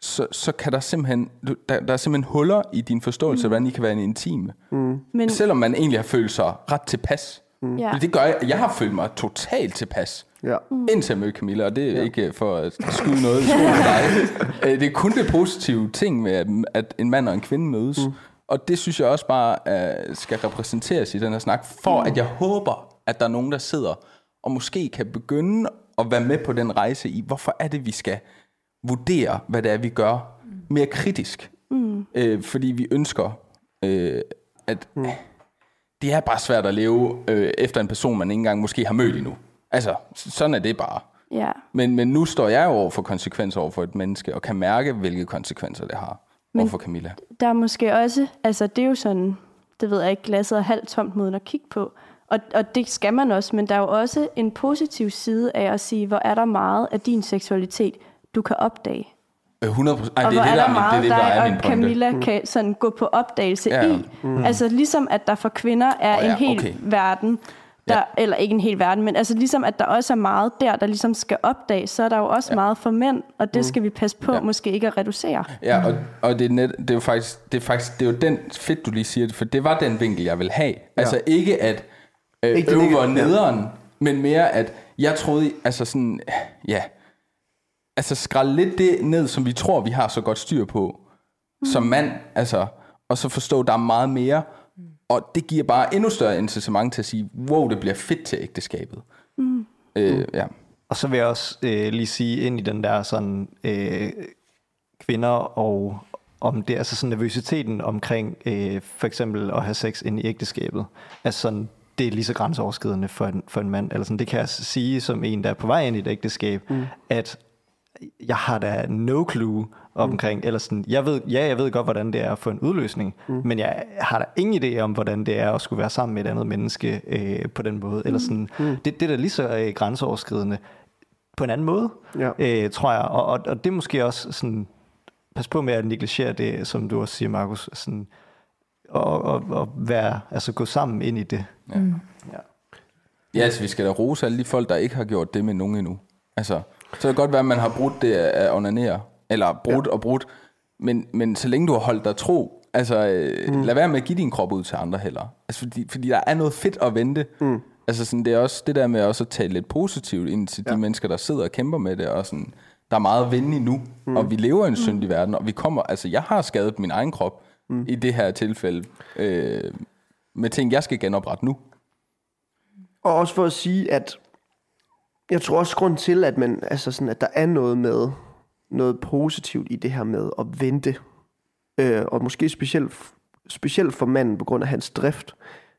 så, så kan der simpelthen, der, der er simpelthen huller i din forståelse af, hvordan I kan være en intime. Mm. Men, Selvom man egentlig har følt sig ret tilpas. Mm. ja. Det gør jeg. Jeg har følt mig totalt tilpas. Ja. Mm. Indtil jeg mødte Camilla, og det er ja. ikke for at skyde noget i dig. Øh, Det er kun det positive ting med, at- at en mand og en kvinde mødes. Mm. Og det synes jeg også bare uh, skal repræsenteres i den her snak, for mm. at jeg håber, at der er nogen, der sidder og måske kan begynde at være med på den rejse i, hvorfor er det, vi skal vurdere, hvad det er, vi gør, mere kritisk. Mm. Øh, fordi vi ønsker, øh, at mm. det er bare svært at leve øh, efter en person, man ikke engang måske har mødt endnu. Altså, sådan er det bare. Ja. Men, men nu står jeg jo over for konsekvenser over for et menneske, og kan mærke, hvilke konsekvenser det har Men- over for Camilla. Der er måske også, altså det er jo sådan, det ved jeg ikke, glasset er halvt tomt måden at kigge på. Og, og det skal man også, men der er jo også en positiv side af at sige, hvor er der meget af din seksualitet, du kan opdage. Øh, 100 procent. Ej, og det er hvor det, der er er, der min, det er meget det, der er dig min og pointe. Camilla mm. kan sådan gå på opdagelse Ja, i. Mm. Altså ligesom at der for kvinder er en ja, hel okay. verden, der, Ja. eller ikke en hel verden, men altså ligesom at der også er meget der, der ligesom skal opdages, så er der jo også ja. meget for mænd, og det skal vi passe på, Ja. ja. måske ikke at reducere. Ja, og, og det, er net, det er jo faktisk, det er faktisk, det er jo den, fedt du lige siger det, for det var den vinkel, jeg vil have. Altså ikke at øh, Ikke ikke det øve negative, og nederen, men mere at, jeg troede, altså sådan, ja, altså skralde lidt det ned, som vi tror, vi har så godt styr på, mm. som mand, altså, og så forstå, der er meget mere, og det giver bare endnu større incitament til at sige, wow, det bliver fedt til ægteskabet. Mm. Øh, ja. Og så vil jeg også øh, lige sige ind i den der sådan øh, kvinder og om det, altså sådan nervøsiteten omkring øh, for eksempel at have sex ind i ægteskabet. Altså sådan, det er lige så grænseoverskridende for en, for en mand. Eller sådan, det kan jeg sige som en, der er på vej ind i et ægteskab, mm. at jeg har da no clue omkring, mm. eller sådan, jeg ved, ja, jeg ved godt, hvordan det er at få en udløsning, mm. men jeg har da ingen idé om, hvordan det er at skulle være sammen med et andet menneske øh, på den måde, eller sådan, mm. det, det er da lige så øh, grænseoverskridende på en anden måde, Ja. øh, tror jeg, og, og, og det er måske også sådan, pas på med at negligere det, som du også siger, Markus, sådan, og, og, og være, altså gå sammen ind i det. Ja, altså vi skal da rose alle de folk, der ikke har gjort det med nogen endnu. Altså, så kan det godt være, at man har brudt det af at onanere, eller brudt ja. og brudt, men, men så længe du har holdt dig tro, altså øh, mm. lad være med at give din krop ud til andre heller. Altså, fordi, fordi der er noget fedt at vente. Mm. Altså sådan, det er også det der med også at tale lidt positivt ind til de Ja. mennesker, der sidder og kæmper med det, og sådan, der er meget at vinde nu, mm. og vi lever i en syndig verden, og vi kommer, altså jeg har skadet min egen krop mm. i det her tilfælde, øh, med ting, jeg skal genoprette nu. Og også for at sige, at jeg tror også grund til, at, man, altså sådan, at der er noget med noget positivt i det her med at vente. Øh, og måske specielt, specielt for manden på grund af hans drift.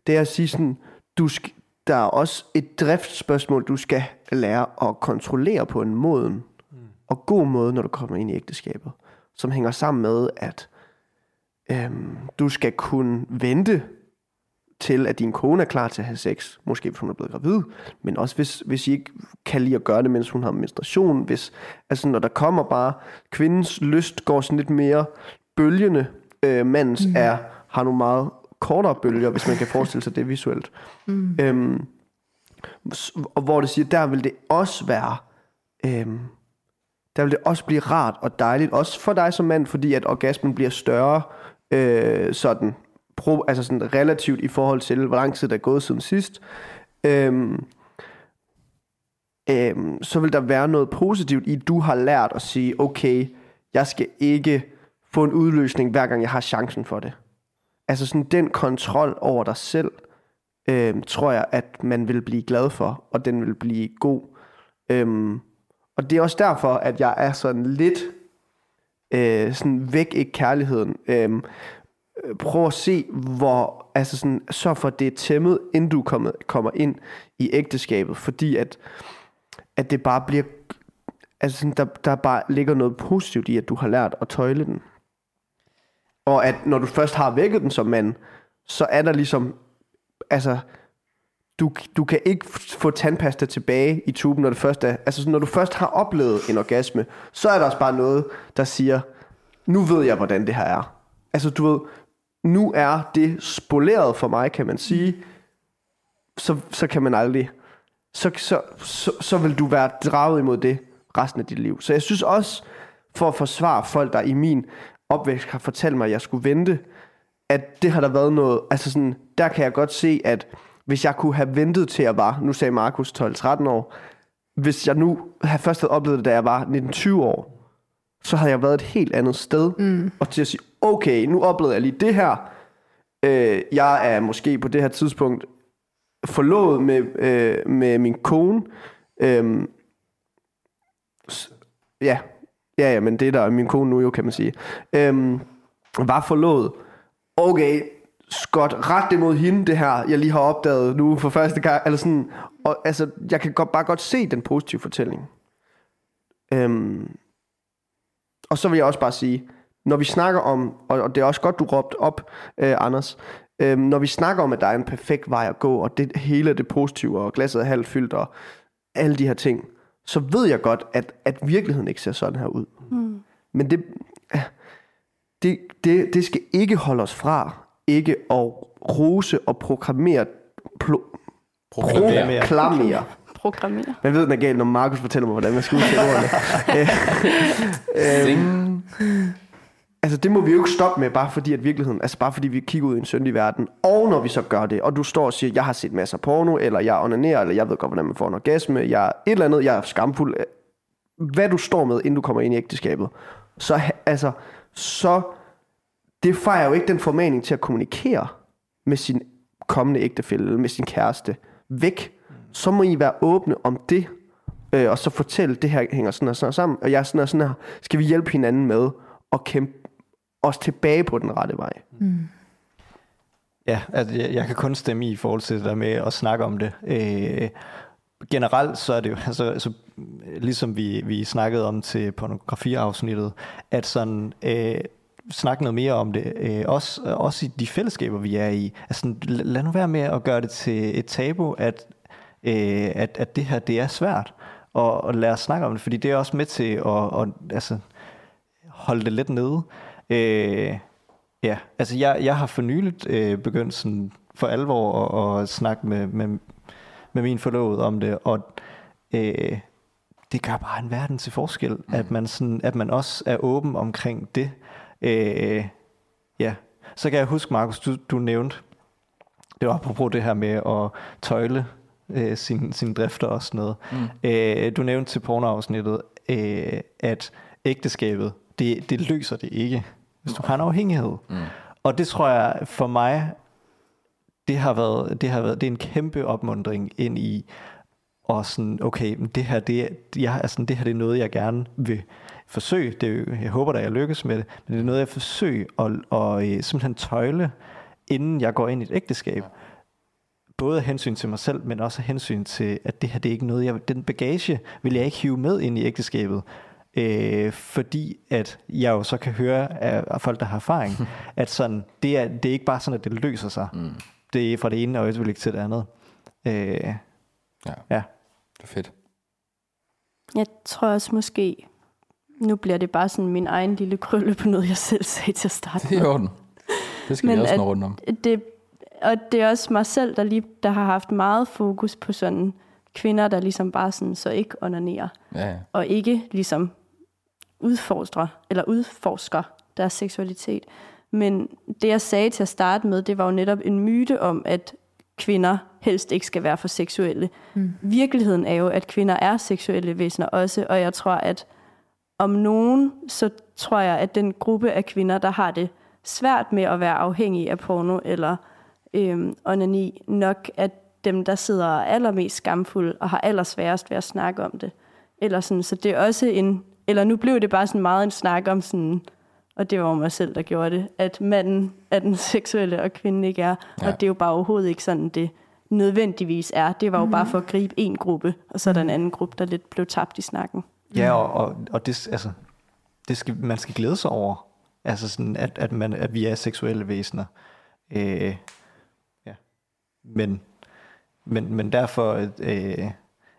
Det er at sige sådan, du sk- der er også et driftsspørgsmål, du skal lære at kontrollere på en moden mm. og god måde, når du kommer ind i ægteskabet. Som hænger sammen med, at øhm, du skal kunne vente til, at din kone er klar til at have sex. Måske hvis hun er blevet gravid, men også hvis, hvis I ikke kan lide at gøre det, mens hun har menstruation. Hvis, altså når der kommer bare, kvindens lyst går sådan lidt mere bølgende, øh, mandens mm. er, har nogle meget kortere bølger, hvis man kan forestille sig det visuelt. Mm. Øhm, og hvor det siger, der vil det også være, øhm, der vil det også blive rart og dejligt, også for dig som mand, fordi at orgasmen bliver større, øh, sådan, pro, altså sådan relativt i forhold til, hvor lang tid der er gået siden sidst. Øhm, øhm, så vil der være noget positivt i, at du har lært at sige, okay, jeg skal ikke få en udløsning, hver gang jeg har chancen for det. Altså sådan den kontrol over dig selv, øhm, tror jeg, at man vil blive glad for, og den vil blive god. Øhm, og det er også derfor, at jeg er sådan lidt øh, sådan væk ikke kærligheden. Øhm, Øh, prøv at se, hvor, altså sådan, så for det er tæmmet, inden du kommer, kommer ind i ægteskabet, fordi at, at det bare bliver, altså sådan, der, der bare ligger noget positivt i, at du har lært at tøjle den. Og at når du først har vækket den som mand, så er der ligesom, altså, du, du kan ikke få tandpasta tilbage i tuben, når det først er, altså når du først har oplevet en orgasme, så er der også bare noget, der siger, nu ved jeg, hvordan det her er. Altså du ved, nu er det spoleret for mig, kan man sige, så, så kan man aldrig, så, så, så, så vil du være draget imod det resten af dit liv. Så jeg synes også, for at forsvare folk, der i min opvækst har fortalt mig, at jeg skulle vente, at det har der været noget, altså sådan, der kan jeg godt se, at hvis jeg kunne have ventet til jeg var, nu sagde Markus 12-13 år, hvis jeg nu havde først havde oplevet det, da jeg var 19-20 år, så havde jeg været et helt andet sted, mm. og til at sige, okay, nu oplevede jeg lige det her, øh, jeg er måske på det her tidspunkt forlovet med, øh, med min kone. Øh, ja, ja, ja, men det er der er min kone nu jo, kan man sige. Øh, var forlovet. Okay, Scott, ret det mod hende, det her, jeg lige har opdaget nu for første gang. Eller sådan, og altså, jeg kan godt, bare godt se den positive fortælling. Øhm, og så vil jeg også bare sige, når vi snakker om, og det er også godt, du råbte op, øh, Anders, øh, når vi snakker om, at der er en perfekt vej at gå, og det hele er det positive, og glasset er halvt fyldt, og alle de her ting, så ved jeg godt, at, at virkeligheden ikke ser sådan her ud. Mm. Men det, det, det, det skal ikke holde os fra ikke at rose og programmere, plo, Proklamere. proklamere Programmere. man ved, den er galt, når Markus fortæller mig, hvordan man skal udtale ordene. Sing. Altså, det må vi jo ikke stoppe med, bare fordi at virkeligheden, altså bare fordi vi kigger ud i en syndig verden, og når vi så gør det, og du står og siger, jeg har set masser af porno, eller jeg onanerer, eller jeg ved godt, hvordan man får en orgasme, jeg er et eller andet, jeg er skamfuld, øh, hvad du står med, inden du kommer ind i ægteskabet, så, altså, så, det fejrer jo ikke den formaning til at kommunikere med sin kommende ægtefælle, eller med sin kæreste, væk. Så må I være åbne om det, øh, og så fortælle, det her hænger sådan og sådan og sammen, og jeg er sådan og sådan her, skal vi hjælpe hinanden med at kæmpe os tilbage på den rette vej. Mm. Ja, altså, jeg, jeg kan kun stemme i i forhold til det der med at snakke om det. Øh, generelt så er det jo, altså, altså ligesom vi, vi snakkede om til pornografiafsnittet, at sådan, øh, snakke noget mere om det, øh, også, også i de fællesskaber, vi er i. Altså, lad nu være med at gøre det til et tabu, at, øh, at, at det her, det er svært, og, og lad os snakke om det, fordi det er også med til at, at altså, holde det lidt nede. Øh, Ja, altså jeg, jeg har for nyligt øh, begyndt sådan for alvor at, at snakke med, med, med min forlovede om det, og øh, det gør bare en verden til forskel, mm. at, man sådan, at man også er åben omkring det. Øh, ja, så kan jeg huske, Markus, du, du nævnte, det var apropos det her med at tøjle øh, sin, sin drifter og sådan noget. Mm. Øh, du nævnte til pornoafsnittet, øh, at ægteskabet, det, det løser det ikke, hvis du har en afhængighed. Mm. Og det tror jeg for mig, det har været, det har været, det er en kæmpe opmundring ind i, og sådan, okay, det her, det, jeg, sådan, det her det er noget, jeg gerne vil forsøge. Det, jeg håber da, jeg lykkes med det, men det er noget, jeg forsøger at, at, øh, simpelthen tøjle, inden jeg går ind i et ægteskab. Både af hensyn til mig selv, men også af hensyn til, at det her, det er ikke noget, jeg, den bagage vil jeg ikke hive med ind i ægteskabet. Øh, fordi at jeg jo så kan høre af, folk, der har erfaring, at sådan, det, er, det er ikke bare sådan, at det løser sig. Mm. Det er fra det ene øjeblik til det andet. Øh, Ja. ja. Det er fedt. Jeg tror også måske, nu bliver det bare sådan min egen lille krølle på noget, jeg selv sagde til at starte Det er i orden. Det skal Men vi også nå rundt om. Det, og det er også mig selv, der, lige, der har haft meget fokus på sådan kvinder, der ligesom bare sådan, så ikke onanerer, Ja, ja. og ikke ligesom udfordrer, eller udforsker deres seksualitet. Men det, jeg sagde til at starte med, det var jo netop en myte om, at kvinder helst ikke skal være for seksuelle. Mm. Virkeligheden er jo, at kvinder er seksuelle væsener også, og jeg tror, at om nogen, så tror jeg, at den gruppe af kvinder, der har det svært med at være afhængige af porno eller øhm, onani, nok er dem, der sidder allermest skamfulde og har allersværest ved at snakke om det. Eller sådan, så det er også en, eller nu blev det bare sådan meget en snak om sådan, og det var jo mig selv, der gjorde det, at manden er den seksuelle, og kvinden ikke er. Ja. Og det er jo bare overhovedet ikke sådan, det nødvendigvis er. Det var jo bare for at gribe en gruppe, og så er der en anden gruppe, der lidt blev tabt i snakken. Ja, og, og, og det, altså, det skal, man skal glæde sig over, altså sådan, at, at, man, at vi er seksuelle væsener. Øh, ja. men, men, men derfor, øh,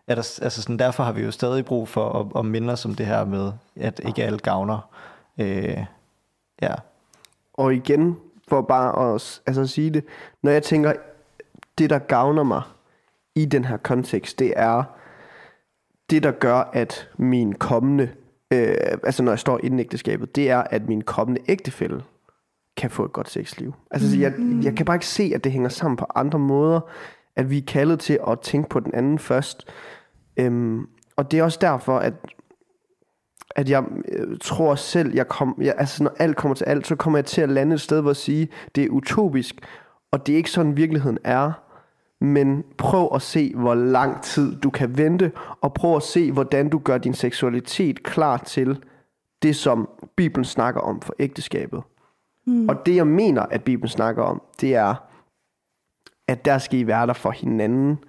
er der, altså sådan, derfor har vi jo stadig brug for at, at minde os om det her med, at ikke alt gavner. Øh, ja. Og igen, for bare at altså, sige det, når jeg tænker, det der gavner mig i den her kontekst, det er det, der gør, at min kommende, øh, altså når jeg står inden ægteskabet, det er, at min kommende ægtefælle kan få et godt sexliv. Altså så jeg, jeg kan bare ikke se, at det hænger sammen på andre måder, at vi er kaldet til at tænke på den anden først. Øhm, og det er også derfor, at at jeg øh, tror selv, jeg kom, jeg, altså når alt kommer til alt, så kommer jeg til at lande et sted, hvor jeg sige, det er utopisk, og det er ikke sådan virkeligheden er. men prøv at se, hvor lang tid du kan vente, og prøv at se, hvordan du gør din seksualitet klar til det, som Bibelen snakker om for ægteskabet. Mm. Og det, jeg mener, at Bibelen snakker om, det er, at der skal I være der for hinanden.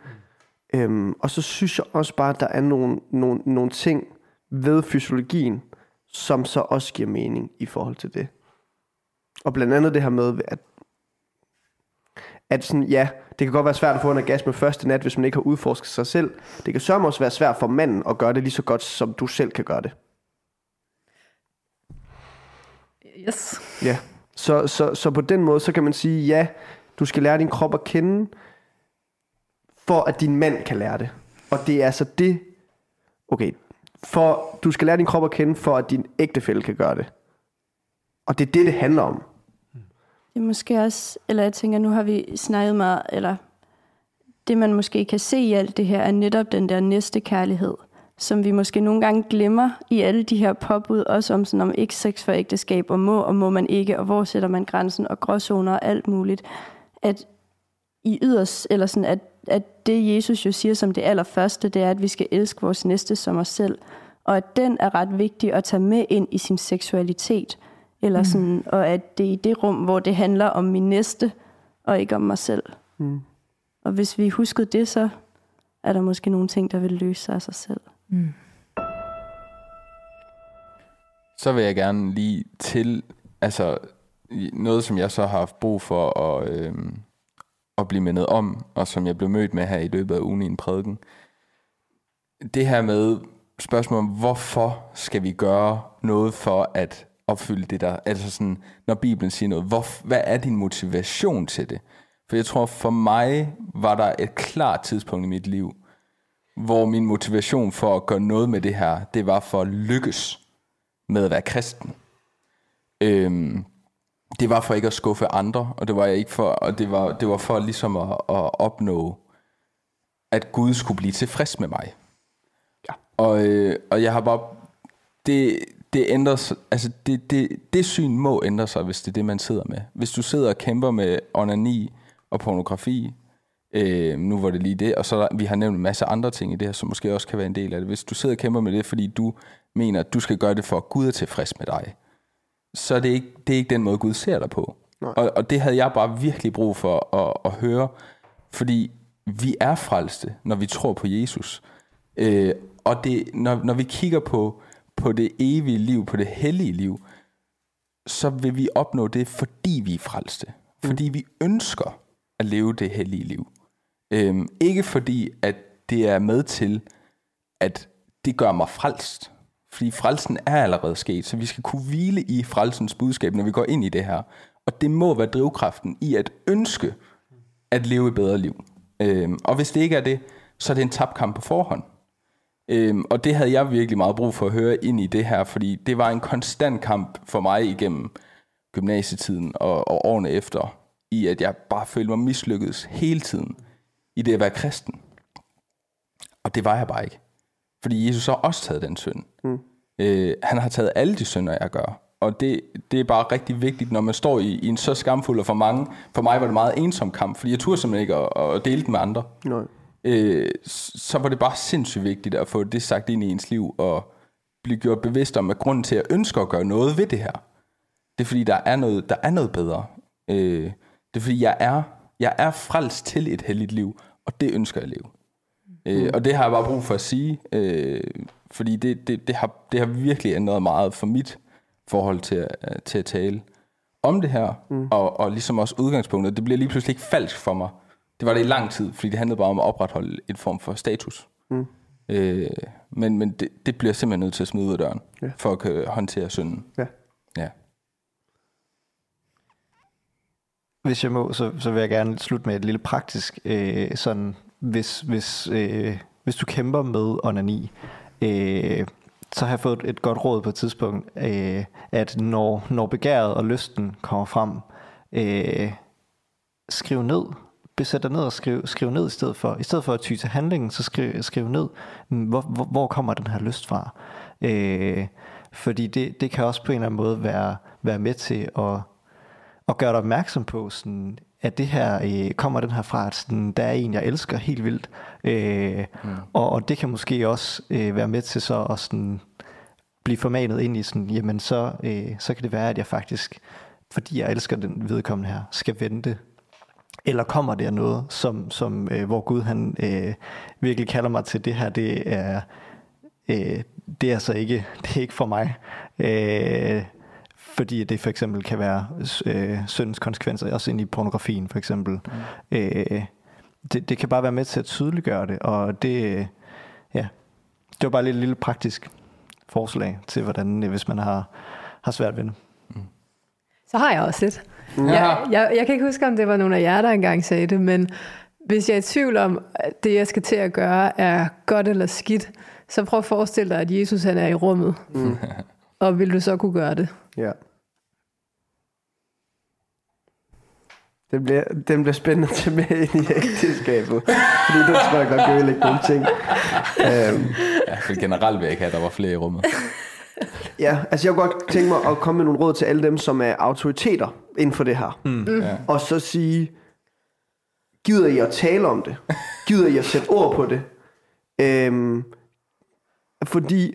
Øhm, og så synes jeg også bare, at der er nogle, nogle, nogle ting ved fysiologien, som så også giver mening i forhold til det. Og blandt andet det her med, at, at sådan, ja, det kan godt være svært at få en orgasme første nat, hvis man ikke har udforsket sig selv. Det kan sørge også være svært for manden at gøre det lige så godt, som du selv kan gøre det. Yes. Ja, så, så, så på den måde, så kan man sige, ja, du skal lære din krop at kende, for at din mand kan lære det. Og det er altså det, okay, for du skal lære din krop at kende, for at din ægtefælle kan gøre det. Og det er det, det handler om. Det er måske også, eller jeg tænker, nu har vi snakket meget, eller det man måske kan se i alt det her, er netop den der næste kærlighed, som vi måske nogle gange glemmer i alle de her påbud, også om sådan om ikke sex for ægteskab, og må og må man ikke, og hvor sætter man grænsen, og gråzoner og alt muligt. At i yders, eller sådan, at, at det Jesus jo siger som det allerførste, det er, at vi skal elske vores næste som os selv, og at den er ret vigtig at tage med ind i sin seksualitet, eller mm. sådan, og at det er i det rum, hvor det handler om min næste, og ikke om mig selv. Mm. Og hvis vi huskede det, så er der måske nogle ting, der vil løse sig af sig selv. Mm. Så vil jeg gerne lige til, altså noget, som jeg så har haft brug for at, øh, at blive mindet om, og som jeg blev mødt med her i løbet af ugen i en prædiken. Det her med spørgsmålet hvorfor skal vi gøre noget for at opfylde det der, altså sådan, når Bibelen siger noget, hvor, hvad er din motivation til det? For jeg tror, for mig var der et klart tidspunkt i mit liv, hvor min motivation for at gøre noget med det her, det var for at lykkes med at være kristen. Øhm, det var for ikke at skuffe andre, og det var jeg ikke for, og det var, det var for ligesom at, at opnå, at Gud skulle blive tilfreds med mig. Ja. Og, øh, og jeg har bare, det, det ændrer sig, altså det, det, det syn må ændre sig, hvis det er det, man sidder med. Hvis du sidder og kæmper med onani og pornografi, øh, nu var det lige det, og så der, vi har nævnt en masse andre ting i det her, som måske også kan være en del af det. Hvis du sidder og kæmper med det, fordi du mener, at du skal gøre det for, at Gud er tilfreds med dig, så er det ikke, det er ikke den måde, Gud ser dig på. Og, og det havde jeg bare virkelig brug for at, at høre, fordi vi er frelste, når vi tror på Jesus. Øh, og det, når, når vi kigger på, på det evige liv, på det hellige liv, så vil vi opnå det, fordi vi er frelste. Fordi vi ønsker at leve det hellige liv. Øhm, ikke fordi, at det er med til, at det gør mig frelst. Fordi frelsen er allerede sket, så vi skal kunne hvile i frelsens budskab, når vi går ind i det her. Og det må være drivkraften i at ønske at leve et bedre liv. Øhm, og hvis det ikke er det, så er det en tabkamp på forhånd. Øhm, og det havde jeg virkelig meget brug for at høre ind i det her, fordi det var en konstant kamp for mig igennem gymnasietiden og, og årene efter, i at jeg bare følte mig mislykkedes hele tiden i det at være kristen. Og det var jeg bare ikke. Fordi Jesus har også taget den synd. Mm. Øh, han har taget alle de synder, jeg gør. Og det, det er bare rigtig vigtigt, når man står i, i en så skamfuld, og for mange, for mig var det meget ensom kamp, fordi jeg turde simpelthen ikke at, at dele den med andre. Nej. Øh, så var det bare sindssygt vigtigt at få det sagt ind i ens liv, og blive gjort bevidst om, at grunden til at ønske at gøre noget ved det her, det er fordi, der er noget, der er noget bedre. Øh, det er fordi, jeg er, jeg er frelst til et helligt liv, og det ønsker jeg at leve. Øh, og det har jeg bare brug for at sige, øh, fordi det, det, det, har, det har virkelig ændret meget for mit forhold til, at- til at tale om det her, mm. og, og ligesom også udgangspunktet. Det bliver lige pludselig ikke falsk for mig. Det var det i lang tid, fordi det handlede bare om at opretholde en form for status. Mm. Øh, men men det, det bliver jeg simpelthen nødt til at smide ud af døren, Ja. for at kunne håndtere synden. Ja. Ja. Hvis jeg må, så, så vil jeg gerne slutte med et lille praktisk, øh, sådan, hvis, hvis, øh, hvis du kæmper med onani, øh, så har jeg fået et godt råd på et tidspunkt, øh, at når, når begæret og lysten kommer frem, øh, skriv ned, besæt dig ned og skriv, skriv ned i stedet for. I stedet for at ty til handlingen, så skriv, skriv ned, hvor, hvor, hvor kommer den her lyst fra? Øh, fordi det, det kan også på en eller anden måde være, være med til at, at gøre dig opmærksom på, sådan, at det her, øh, kommer den her fra, at sådan, der er en, jeg elsker helt vildt. Øh, mm. og, og det kan måske også øh, være med til så at sådan, blive formanet ind i sådan, jamen så, øh, så kan det være, at jeg faktisk, fordi jeg elsker den vedkommende her, skal vente eller kommer der noget, som, som øh, hvor Gud han øh, virkelig kalder mig til det her, det er, øh, det er altså ikke, det er ikke for mig. Øh, fordi det for eksempel kan være øh, syndens konsekvenser, også ind i pornografien for eksempel. Mm. Øh, det, det kan bare være med til at tydeliggøre det, og det, ja, det var bare lidt lille praktisk forslag til, hvordan, øh, hvis man har, har svært ved det. Så har jeg også et. Jeg, jeg, jeg kan ikke huske, om det var nogle af jer, der engang sagde det, men hvis jeg er i tvivl om, at det, jeg skal til at gøre, er godt eller skidt, så prøv at forestille dig, at Jesus han er i rummet. Mm. og vil du så kunne gøre det? Ja. Den bliver, den bliver spændende tage med ind i ægteskabet. Fordi det tror jeg godt kan ødelægge nogle ting. Um, Ja, for generelt vil jeg ikke have, at der var flere i rummet. ja, altså jeg kunne godt tænke mig at komme med nogle råd til alle dem, som er autoriteter inden for det her. Mm. Ja. Og så sige, gider I at tale om det? Gider I at sætte ord på det? Um, fordi,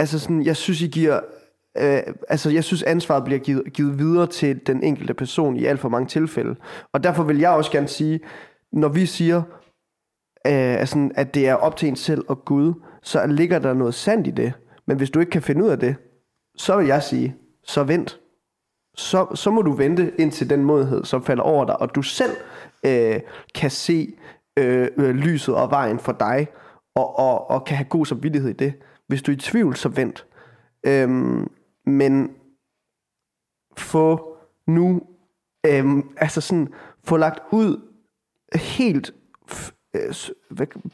altså sådan, jeg synes, I giver øh, altså jeg synes ansvaret bliver givet, givet videre til den enkelte person i alt for mange tilfælde. Og derfor vil jeg også gerne sige, når vi siger, øh, altså, at det er op til en selv og Gud, så ligger der noget sandt i det. Men hvis du ikke kan finde ud af det, så vil jeg sige, så vent. Så, så må du vente indtil den modhed, som falder over dig, og du selv øh, kan se øh, øh, lyset og vejen for dig, og, og, og kan have god samvittighed i det. Hvis du er i tvivl, så vent. Øhm, men få nu, øhm, altså sådan, få lagt ud helt f- øh,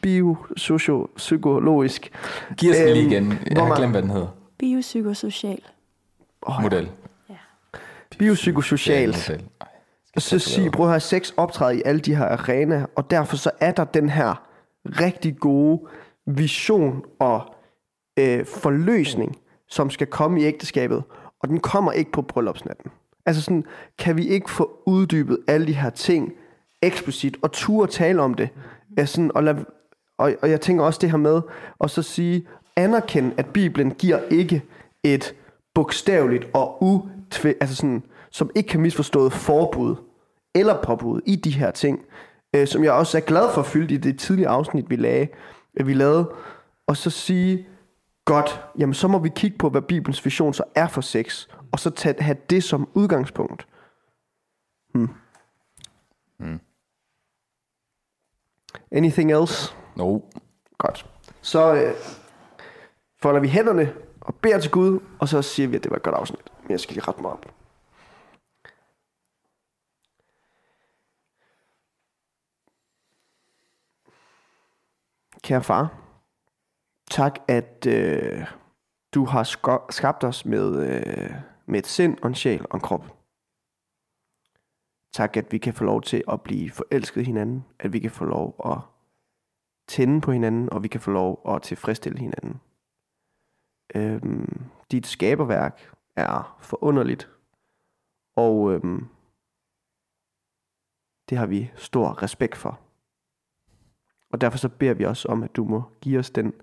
biopsykologisk Giv os den lige Øhm, igen. Jeg har man- glemt, hvad den hedder. Biopsykosocial. Model. biopsykosocialt. Model. Ej, så sige, prøv at have sex optræde i alle de her arenaer, og derfor så er der den her rigtig gode vision og øh, forløsning, som skal komme i ægteskabet, og den kommer ikke på bryllupsnatten. Altså sådan, kan vi ikke få uddybet alle de her ting eksplicit, og turde tale om det, altså sådan, og, lad, og, og jeg tænker også det her med, og så sige, anerkende, at Bibelen giver ikke et bogstaveligt og utvæ, altså sådan, som ikke kan misforstået forbud eller påbud i de her ting, øh, som jeg også er glad for fyldt i det tidlige afsnit, vi, lagde, vi lavede, og så sige, godt, jamen så må vi kigge på, hvad Bibelens vision så er for sex, og så tage, have det som udgangspunkt. Hmm. Mm. Anything else? No. Godt. Så øh, folder vi hænderne og beder til Gud, og så siger vi, at det var et godt afsnit. Men jeg skal lige rette mig op. Kære far, tak at øh, du har sko- skabt os med, øh, med et sind og en sjæl og en krop. Tak, at vi kan få lov til at blive forelsket i hinanden, at vi kan få lov at tænde på hinanden, og vi kan få lov at tilfredsstille hinanden. Øhm, dit skaberværk er forunderligt, og øhm, det har vi stor respekt for. Og derfor så beder vi også om, at du må give os den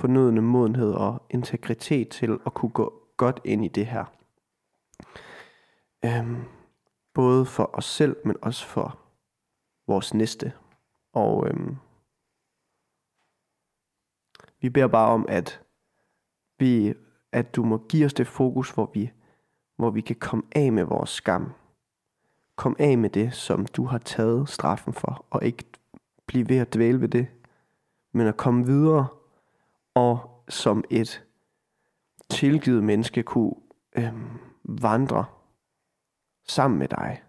fornødende modenhed og integritet til at kunne gå godt ind i det her. Øhm, både for os selv, men også for vores næste. Og øhm, vi beder bare om, at vi, at du må give os det fokus, hvor vi, hvor vi kan komme af med vores skam. Kom af med det, som du har taget straffen for, og ikke blive ved at dvæle ved det, men at komme videre og som et tilgivet menneske kunne øhm, vandre sammen med dig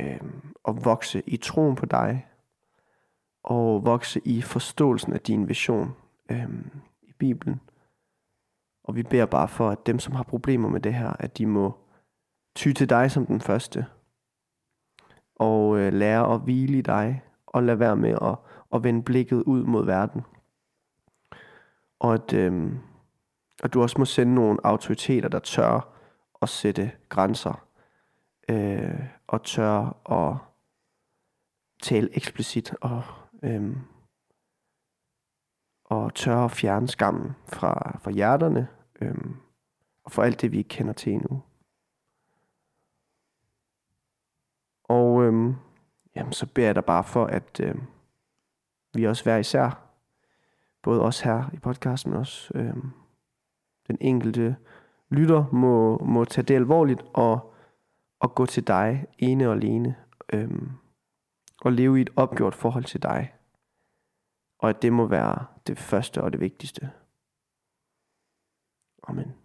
øhm, og vokse i troen på dig og vokse i forståelsen af din vision øhm, i Bibelen. Og vi beder bare for, at dem, som har problemer med det her, at de må ty til dig som den første. Og øh, lære at hvile i dig, og lade være med at, at vende blikket ud mod verden. Og at, øh, at du også må sende nogle autoriteter, der tør at sætte grænser, øh, og tør at tale eksplicit og, øhm, og tør at fjerne skammen fra, fra hjerterne øhm, og for alt det, vi ikke kender til endnu. Og øhm, jamen, så beder jeg dig bare for, at øhm, vi også hver især, både os her i podcasten, men også øh, den enkelte lytter må, må tage det alvorligt og, og gå til dig ene og alene. Øh, og leve i et opgjort forhold til dig. Og at det må være det første og det vigtigste. Amen.